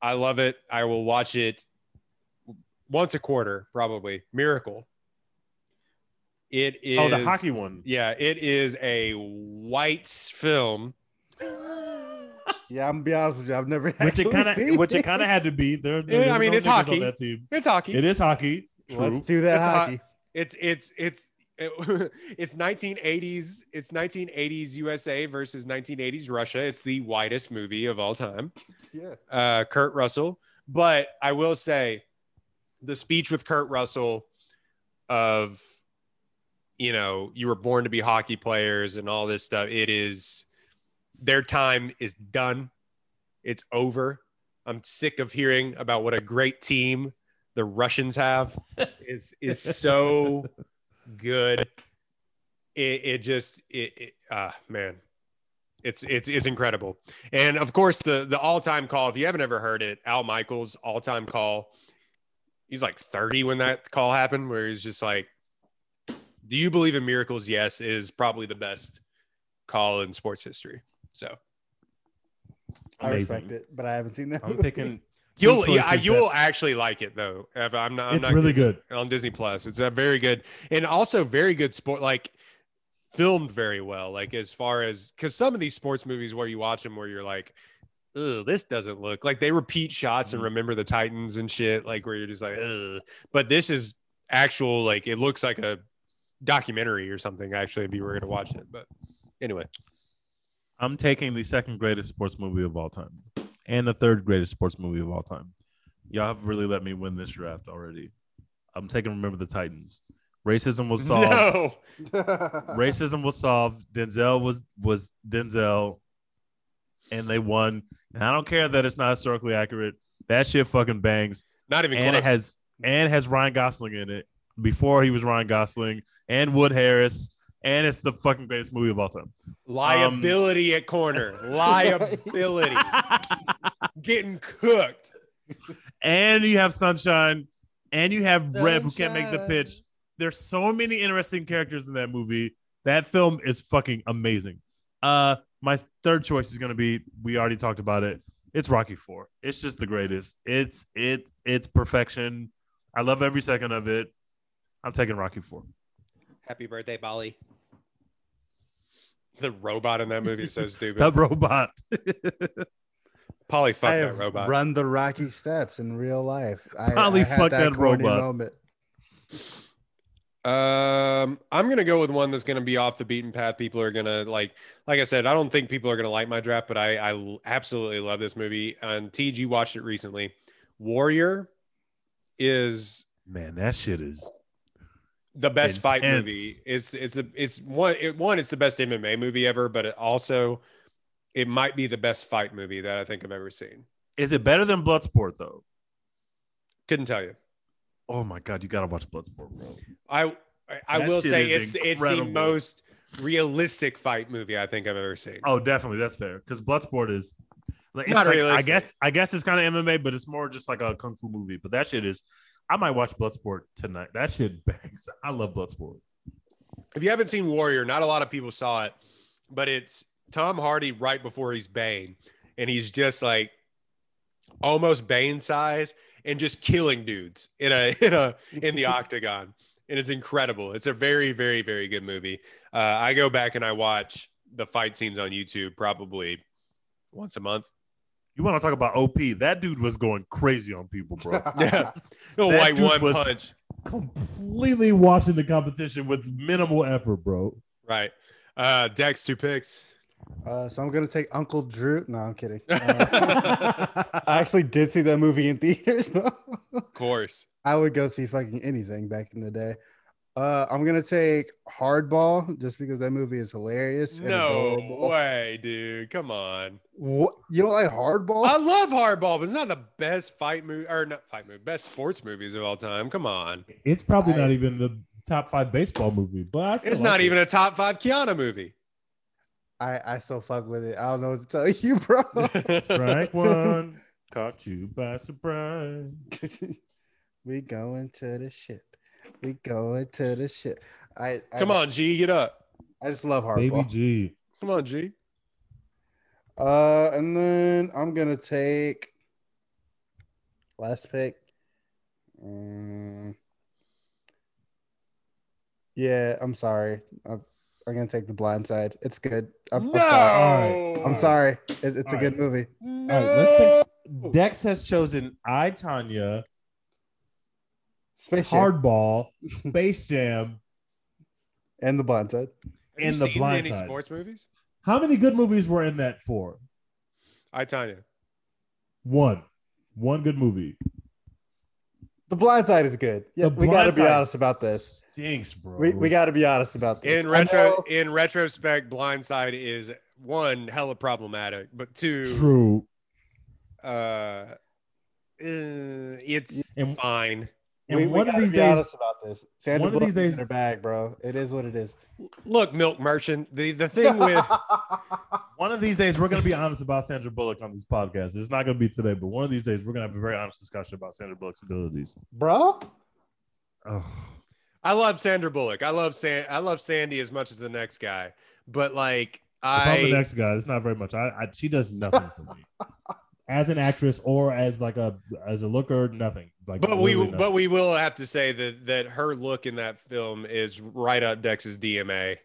I love it. I will watch it once a quarter, probably. Miracle. It is. Oh, the hockey one. Yeah, it is a white film. Yeah, I'm gonna be honest with you. I've never Which actually it kind of, which it kind of had to be. There, there- Yeah, there I mean, it's hockey. That team. It's hockey. It is hockey. True. Let's do that It's hot. hockey. it's it's it's it- it's 1980s it's 1980s USA versus 1980s Russia. It's the widest movie of all time. Yeah. Uh, Kurt Russell, but I will say, the speech with Kurt Russell of, you know, you were born to be hockey players and all this stuff. It is their time is done. It's over. I'm sick of hearing about what a great team the Russians have. is is so good. It, it just it, it ah man, it's it's it's incredible. And of course the the all time call. If you haven't ever heard it, Al Michaels all time call. He's like 30 when that call happened, where he's just like, "Do you believe in miracles?" Yes, is probably the best call in sports history. So I respect it, but I haven't seen that. I'm movie. picking. Two you'll yeah, you'll that- actually like it though. If I'm not, I'm it's not really kidding. good. on Disney Plus. It's a very good and also very good sport, like filmed very well. Like as far as because some of these sports movies where you watch them where you're like, Ugh, this doesn't look like they repeat shots and mm-hmm. remember the Titans and shit, like where you're just like, Ugh. but this is actual like it looks like a documentary or something actually if you were gonna watch it. But anyway, I'm taking the second greatest sports movie of all time and the third greatest sports movie of all time. Y'all have really let me win this draft already. I'm taking Remember the Titans. Racism was solved. no, Racism was solved. Denzel was was Denzel, and they won. And I don't care that it's not historically accurate. That shit fucking bangs. not even and close. it has and has Ryan Gosling in it before he was Ryan Gosling and Wood Harris. And it's the fucking greatest movie of all time. liability at corner, liability, getting cooked. and you have Sunshine, and you have Rev who can't make the pitch. There's so many interesting characters in that movie. That film is fucking amazing. Uh, my third choice is gonna be we already talked about it. It's Rocky Four. It's just the greatest. It's it it's perfection. I love every second of it. I'm taking Rocky Four. Happy birthday, Paulie. The robot in that movie is so stupid. The robot. Paulie fuck I that have robot. run the Rocky steps in real life. I, Probably I had fuck that corny robot. Moment. Um, I'm gonna go with one that's gonna be off the beaten path. People are gonna like, like I said, I don't think people are gonna like my draft, but I, I absolutely love this movie. And TG watched it recently. Warrior is Man, that shit is the best fight movie. It's it's a it's one it, one it's the best MMA movie ever, but it also it might be the best fight movie that I think I've ever seen. is it better than Bloodsport though? Couldn't tell you. Oh my god, you gotta watch Bloodsport, bro. I I- I will say it's it's the most realistic fight movie I think I've ever seen. Oh, definitely, that's fair. Because Bloodsport is like, it's Not like- I guess I guess it's kind of MMA, but it's more just like a kung fu movie. But that shit is. I might watch Bloodsport tonight. That shit bangs. I love Bloodsport. If you haven't seen Warrior, not a lot of people saw it, but it's Tom Hardy right before he's Bane, and he's just like almost Bane size and just killing dudes in a in a in the octagon, and it's incredible. It's a very very very good movie. Uh, I go back and I watch the fight scenes on YouTube probably once a month. You want to talk about OP? That dude was going crazy on people, bro. Yeah, the That white dude one was- punch. Completely watching the competition with minimal effort, bro. Right. Uh, Dex two picks. Uh, so I'm gonna take Uncle Drew. No, I'm kidding. Uh, I actually did see that movie in theaters though. Of course. I would go see fucking anything back in the day. Uh, I'm gonna take Hardball just because that movie is hilarious. No adorable. way, dude. Come on. What you don't like Hardball? I love Hardball, but it's not the best fight movie or not fight movie, best sports movies of all time. Come on. It's probably I- not even the top five baseball movie, but It's like not it. even a top five Keanu movie. I I still fuck with it. I don't know what to tell you, bro. Strike one, caught you by surprise. we going to the ship. We going to the ship. I, I Come on, G, get up. I just love Baby Hardball. G. Come on, G. Uh, and then I'm gonna take last pick. Mm, yeah, I'm sorry. I'm, I'm gonna take the blind side. It's good. I'm, I'm sorry. no. I'm sorry. It, it's a All good movie. No. All right, let's take Dex has chosen I Tanya, Space Jam Hardball, Space Jam, and the blind side. Have you and The seen Blind any Side. sports movies? How many good movies were in that four? I tell you, One. One good movie. The blind side is good. Yeah, The we got to Blind be Side honest about this. Stinks, bro. We, we got to be honest about this. In I retro, know- in retrospect, Blindside is one hella problematic, but two, True. uh, uh, it's And- fine. And we, we one of these be days, honest about this. Sandra one of Bullock these is days- in her bag, bro. It is what it is. Look, Milk Merchant. The the thing with one of these days, we're gonna be honest about Sandra Bullock on this podcast. It's not gonna be today, but one of these days, we're gonna have a very honest discussion about Sandra Bullock's abilities. bro. Ugh. I love Sandra Bullock. I love San. I love Sandy as much as the next guy. But like If I'm the next guy. It's not very much. I, I she does nothing for me as an actress or as like a as a looker. Nothing. Like, but we nothing. but we will have to say that that her look in that film is right up Dex's DMA.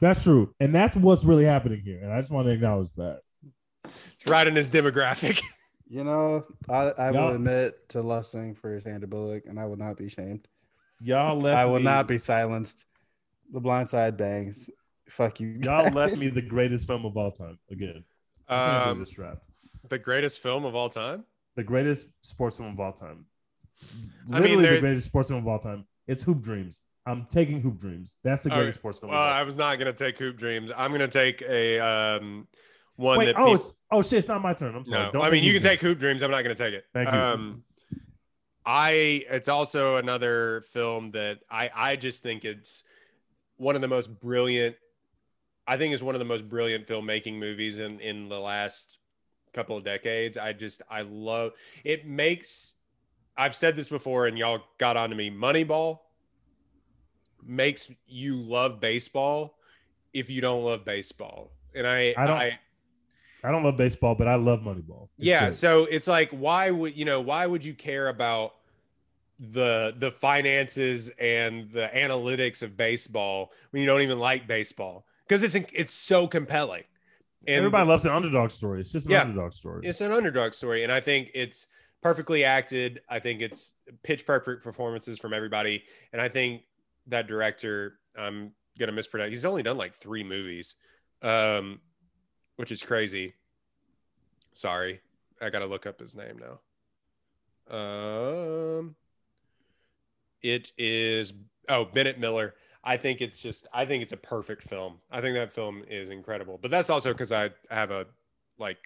that's true, and that's what's really happening here. And I just want to acknowledge that. It's right in his demographic. You know, I, I Y'all- will admit to lusting for Sandra Bullock, and I will not be shamed. Y'all left. I will me, not be silenced. The Blind Side bangs. Fuck you. Y'all left me the greatest film of all time again. I can't believe Um, this draft. The greatest film of all time. The greatest sports film of all time. I mean, Literally the greatest sports film of all time. It's Hoop Dreams. I'm taking Hoop Dreams. That's the greatest right. sports film. Well, of all I was not gonna take Hoop Dreams. I'm gonna take a um one Wait, that. oh, peop- it's, oh shit! It's not my turn. I'm sorry. no, Don't I mean you Hoop can take Hoop Dreams. I'm not gonna take it. Thank you. Um, I it's also another film that I I just think it's one of the most brilliant. I think it's one of the most brilliant filmmaking movies in in the last couple of decades. I just I love it. Makes I've said this before, and y'all got onto me. Moneyball makes you love baseball if you don't love baseball, and I I don't- I I don't love baseball, but I love Moneyball. It's yeah great. so it's like why would you know why would you care about the the finances and the analytics of baseball when you don't even like baseball because it's it's so compelling and everybody loves an underdog story. It's just an Yeah. underdog story. it's an underdog story and i think it's perfectly acted i think it's pitch perfect performances from everybody and i think that director i'm gonna mispronounce he's only done like three movies um which is crazy sorry i gotta look up his name now um it is oh bennett miller i think it's just i think it's a perfect film i think that film is incredible but that's also because i have a like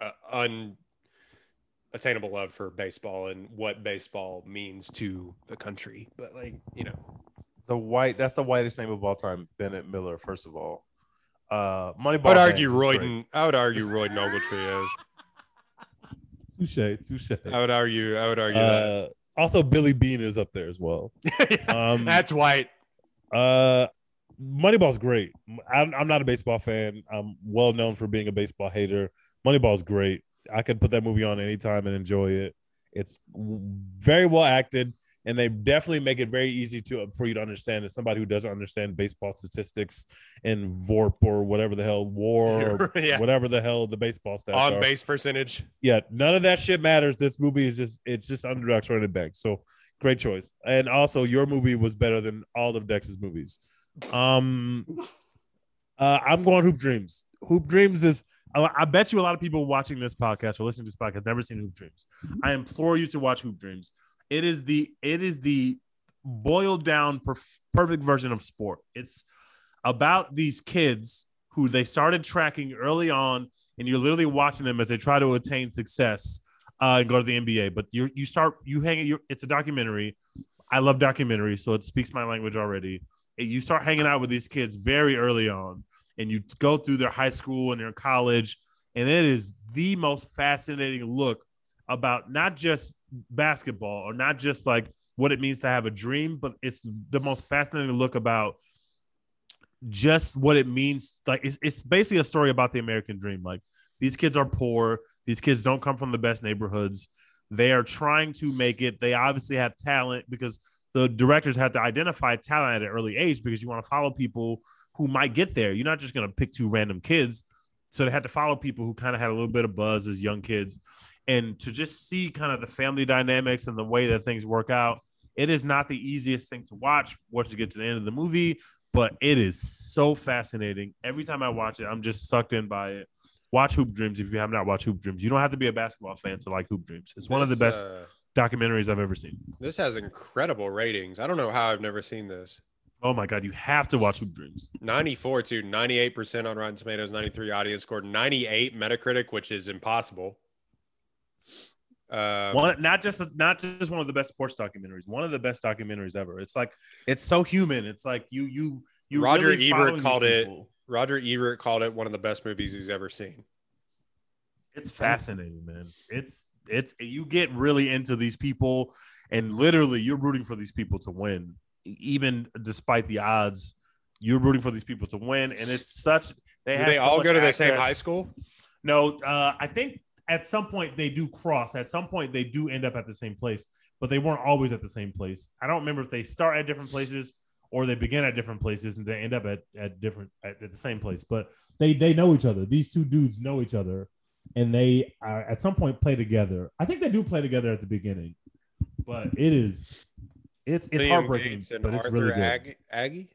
uh, unattainable love for baseball and what baseball means to the country. But like, you know, the white. That's the whitest name of all time, Bennett Miller. First of all, uh, Moneyball. I would argue. Royden. I would argue Royden Ogletree is. Touche, touche. I would argue. I would argue that. Also, Billy Beane is up there as well. Um, That's white. Uh, Moneyball's great. I'm, I'm not a baseball fan. I'm well known for being a baseball hater. Moneyball's great. I could put that movie on anytime and enjoy it. It's very well acted, and they definitely make it very easy to for you to understand as somebody who doesn't understand baseball statistics and VORP or whatever the hell WAR or Yeah. whatever the hell the baseball stats On are. base percentage. Yeah, none of that shit matters. This movie is just it's just underdogs running back. So great choice. And also your movie was better than all of Dex's movies. Um uh I'm going Hoop Dreams. Hoop Dreams is I I bet you a lot of people watching this podcast or listening to this podcast have never seen Hoop Dreams. I implore you to watch Hoop Dreams. It is the it is the boiled down perf- perfect version of sport. It's about these kids who they started tracking early on, and you're literally watching them as they try to attain success uh, and go to the NBA. But you you start you hang it's a documentary. I love documentaries, so it speaks my language already. And you start hanging out with these kids very early on, and you go through their high school and their college, and it is the most fascinating look about not just basketball or not just like what it means to have a dream, but it's the most fascinating look about just what it means. Like it's, it's basically a story about the American dream. Like these kids are poor. These kids don't come from the best neighborhoods. They are trying to make it. They obviously have talent because the directors have to identify talent at an early age because you want to follow people who might get there. You're not just going to pick two random kids. So they had to follow people who kind of had a little bit of buzz as young kids. And to just see kind of the family dynamics and the way that things work out, it is not the easiest thing to watch once you get to the end of the movie, but it is so fascinating. Every time I watch it, I'm just sucked in by it. Watch Hoop Dreams if you have not watched Hoop Dreams. You don't have to be a basketball fan to like Hoop Dreams. It's one of the best uh, documentaries I've ever seen. this has incredible ratings. I don't know how I've never seen this. Oh my god, you have to watch Hoop Dreams. 94 to 98% on Rotten Tomatoes, 93 audience score, 98 Metacritic, which is impossible. Um, One, not just not just one of the best sports documentaries, one of the best documentaries ever. It's like it's so human. It's like you you you. Roger really Ebert called it- Roger Ebert called it one of the best movies he's ever seen. It's fascinating, man. It's it's you get really into these people, and literally you're rooting for these people to win, even despite the odds. You're rooting for these people to win, and it's such. They they all go to the same high school? No, uh, I think at some point they do cross. At some point they do end up at the same place, but they weren't always at the same place. I don't remember if they start at different places or they begin at different places and they end up at, at different at, at the same place. But they they know each other. These two dudes know each other, and they uh, at some point play together. I think they do play together at the beginning, but it is it's it's Liam heartbreaking, Gates and but it's Arthur really good. Ag- Aggie?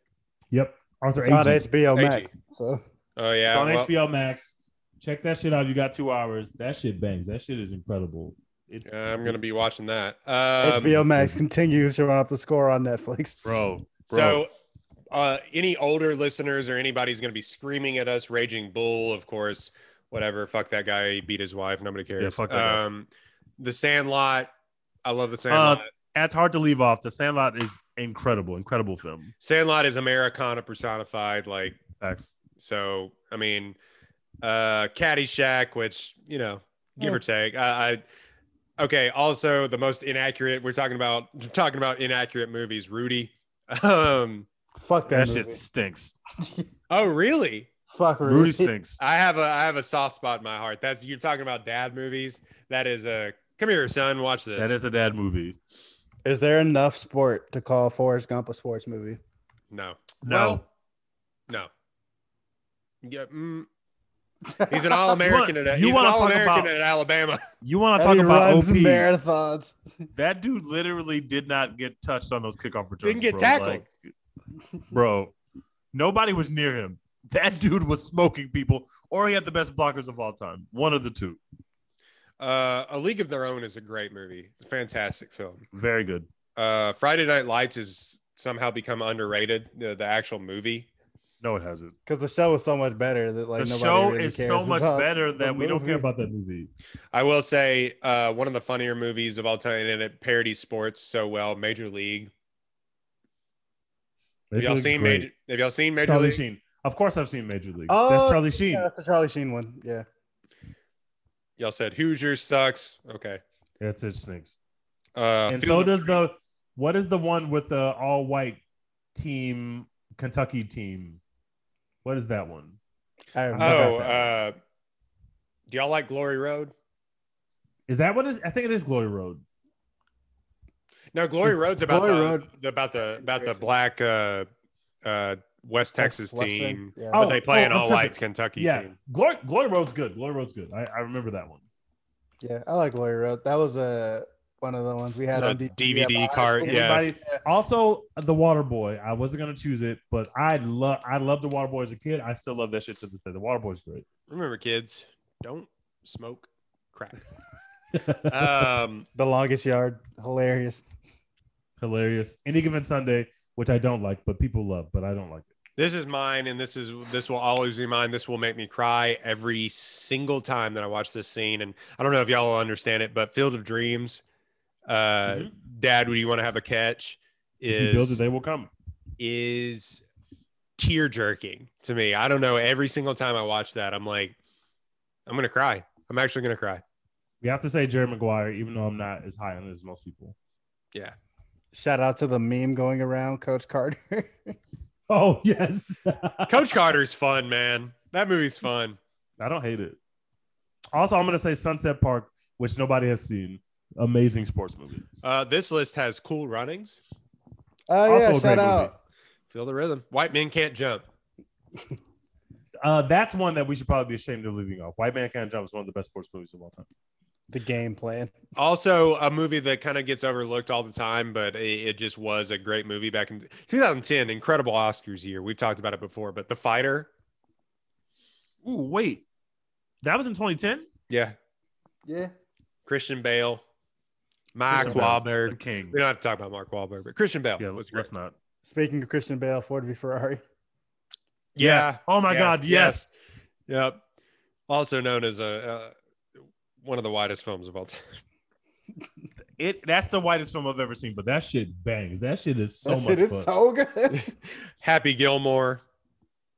Yep, Arthur It's on HBO Max. So Oh, yeah. It's on well, HBO Max. Check that shit out. You got two hours. That shit bangs. That shit is incredible. It, yeah, I'm going to be watching that. Um, HBO Max continues to run up the score on Netflix. bro. bro. So, uh, any older listeners or anybody's going to be screaming at us, Raging Bull, of course, whatever. Fuck that guy. He beat his wife. Nobody cares. fuck that guy. um, The Sandlot. I love The uh, Sandlot. that's hard to leave off. The Sandlot is incredible, incredible film. Sandlot is Americana personified. Like, Facts. so, I mean, uh, Caddyshack, which, you know, give Yeah. or take. I, I, okay. Also, the most inaccurate, we're talking about, talking about inaccurate movies, Rudy. Um, Fuck that, That movie. shit stinks. oh, really? Fuck Rudy Rudy. stinks. I have a I have a soft spot in my heart. That's you're talking about dad movies. That is a come here, son. Watch this. That is a dad movie. Is there enough sport to call Forrest Gump a sports movie? no, No. Well, no. Yeah, mm, he's an all American at you wanna all talk American about- at Alabama. You want to talk about OP? marathons. That dude literally did not get touched on those kickoff returns. Didn't get bro. tackled. Like, bro, nobody was near him. That dude was smoking people, or he had the best blockers of all time. One of the two. Uh, a League of Their Own is a great movie. A fantastic film. Very good. Uh, Friday Night Lights has somehow become underrated. The, the actual movie. No, it hasn't. Because the show is so much better that like the nobody show really is cares so much better the that we don't care about that movie. I will say uh, one of the funnier movies of all time, and it parodies sports so well. Major League. Have y'all League's seen great. Major? Have y'all seen Major Charlie League? Sheen? Of course, I've seen Major League. Oh, That's Charlie Sheen. Yeah, that's the Charlie Sheen one. Yeah. Y'all said Hoosiers sucks. Okay. That's it stinks. Uh, and so does the what is the one with the all white team, Kentucky team. What is that one? I remember Oh, that. uh, do y'all like Glory Road? Is that what is? I think it is Glory Road. No, Glory Is Road's about Glory the, Road- about the about the black uh, uh, West Texas Western, team, yeah. but Oh, they play oh, an all white Kentucky yeah, team. Glory Glory Road's good. Glory Road's good. I, I remember that one. yeah, I like Glory Road. That was uh, one of the ones we had The on DVD, DVD at the card, yeah. Also, the Water Boy. I wasn't gonna choose it, but I love I love the Water Boy as a kid. I still love that shit to this day. The Water Boy's great. Remember, kids, don't smoke crack. um, The longest yard, hilarious. Hilarious. Any given Sunday, which I don't like, but people love, but I don't like it. this is mine, and this is this will always be mine. This will make me cry every single time that I watch this scene. And I don't know if y'all will understand it, but Field of Dreams, uh, Mhm. Dad, would you want to have a catch? If you build it, Is they will come. is tear jerking to me. I don't know. Every single time I watch that, I'm like, I'm gonna cry. I'm actually gonna cry. We have to say Jerry Maguire, even though I'm not as high on it as most people. Yeah. Shout out to the meme going around, Coach Carter. Oh yes, Coach Carter's fun, man. That movie's fun. I don't hate it. Also, I'm gonna say Sunset Park, which nobody has seen. Amazing sports movie. Uh, this list has cool runnings. Oh Also a yeah, great shout movie. out. Feel the rhythm. White men can't jump. Uh, that's one that we should probably be ashamed of leaving off. White Man Can't Jump is one of the best sports movies of all time. The game plan. Also, a movie that kind of gets overlooked all the time, but it, it just was a great movie back in 2010. Incredible Oscars year. We've talked about it before, but The Fighter. Ooh, wait, that was in 2010. Yeah. Yeah. Christian Bale. Mark Christian Wahlberg. the king. We don't have to talk about Mark Wahlberg, but Christian Bale Yeah, was great. let's not. Speaking of Christian Bale, Ford v Ferrari. Yeah. Yes. Oh my Yeah. God. Yes. Yep. Also known as a uh, one of the widest films of all time. It. That's the whitest film I've ever seen. But that shit bangs. That shit is so that much shit is fun. so good. Happy Gilmore,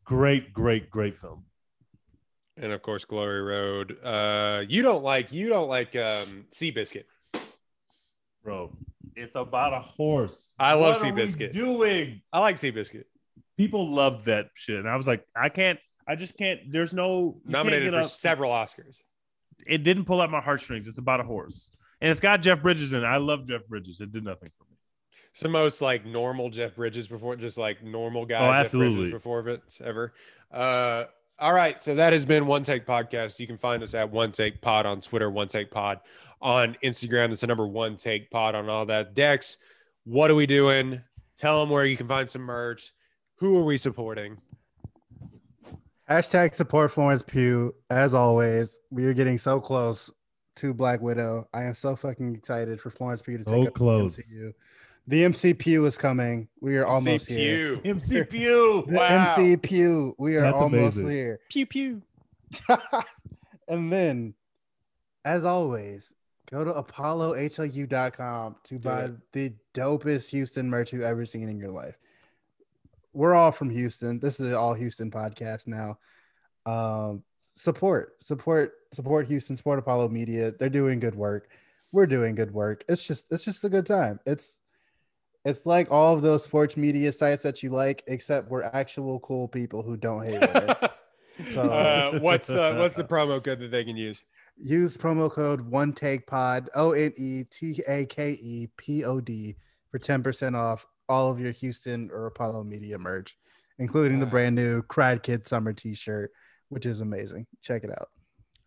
great, great, great film. and of course Glory Road. Uh, you don't like you don't like um, Seabiscuit. Bro, it's about a horse. I love What Seabiscuit. Doing I like Seabiscuit. people loved that shit, and I was like, I can't. I just can't. There's no Nominated for up- several Oscars. It didn't pull out my heartstrings. It's about a horse, and it's got Jeff Bridges in it. I love Jeff Bridges. It did nothing for me. It's the most like normal Jeff Bridges before, just like normal guy. Oh, absolutely. Bridges before of it ever. Uh, all right, so that has been One Take Podcast. You can find us at One Take Pod on Twitter, One Take Pod on Instagram. That's the number One Take Pod on all that. Dex, what are we doing? Tell them where you can find some merch. Who are we supporting? Hashtag support Florence Pugh. As always, we are getting so close to Black Widow. I am so fucking excited for Florence Pugh to So take up the close. MCU. The MCPU is coming. We are almost here. Pew. MCPU. The Wow. MCPU. We are That's almost amazing. here. Pew pew. and then, as always, go to apollohou.com to buy the dopest Houston merch you've ever seen in your life. We're all from Houston. This is an all Houston podcast now. Um, support, support, support Houston, support Apollo Media. They're doing good work. We're doing good work. It's just, it's just a good time. It's, it's like all of those sports media sites that you like, except we're actual cool people who don't hate it. So- uh, what's the what's the promo code that they can use? Use promo code one take pod O N E T A K E P O D for 10% off all of your Houston or Apollo Media merch, including the brand new Cried Kid Summer t shirt, which is amazing. Check it out.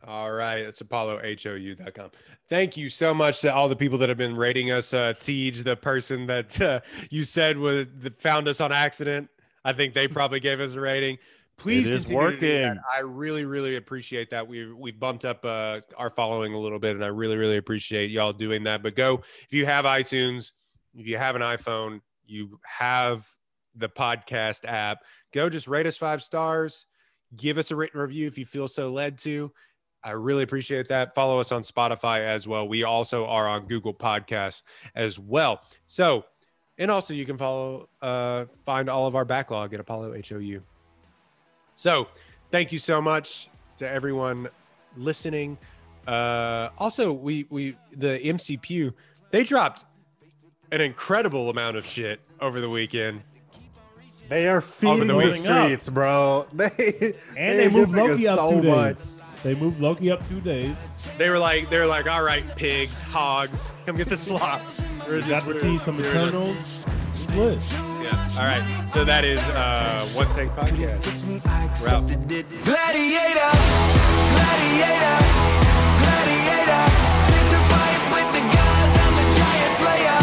All right, it's apollohou.com. Thank you so much to all the people that have been rating us. Uh, Tej, the person that uh, you said was that found us on accident, I think they probably gave us a rating. Please It is continue to do that. working. I really, really appreciate that. We've we've bumped up uh, our following a little bit, and I really, really appreciate y'all doing that. But go if you have iTunes, if you have an iPhone, you have the podcast app. Go just rate us five stars. Give us a written review if you feel so led to. I really appreciate that. Follow us on Spotify as well. We also are on Google Podcasts as well. So, and also you can follow, uh, find all of our backlog at Apollo HOU. So, thank you so much to everyone listening. Uh, also, we we the MCPU they dropped an incredible amount of shit over the weekend. They are feeding the the, building up. streets, bro. They And they they moved Loki up so two much. days. They moved Loki up two days. They were like, they were like, all right, pigs, hogs, come get the slop. We're We got to we're- see some Eternals. It's lit. Yeah. All right. So that is uh, one take podcast. We're out. Gladiator, gladiator, gladiator. With the gods, I'm the giant slayer.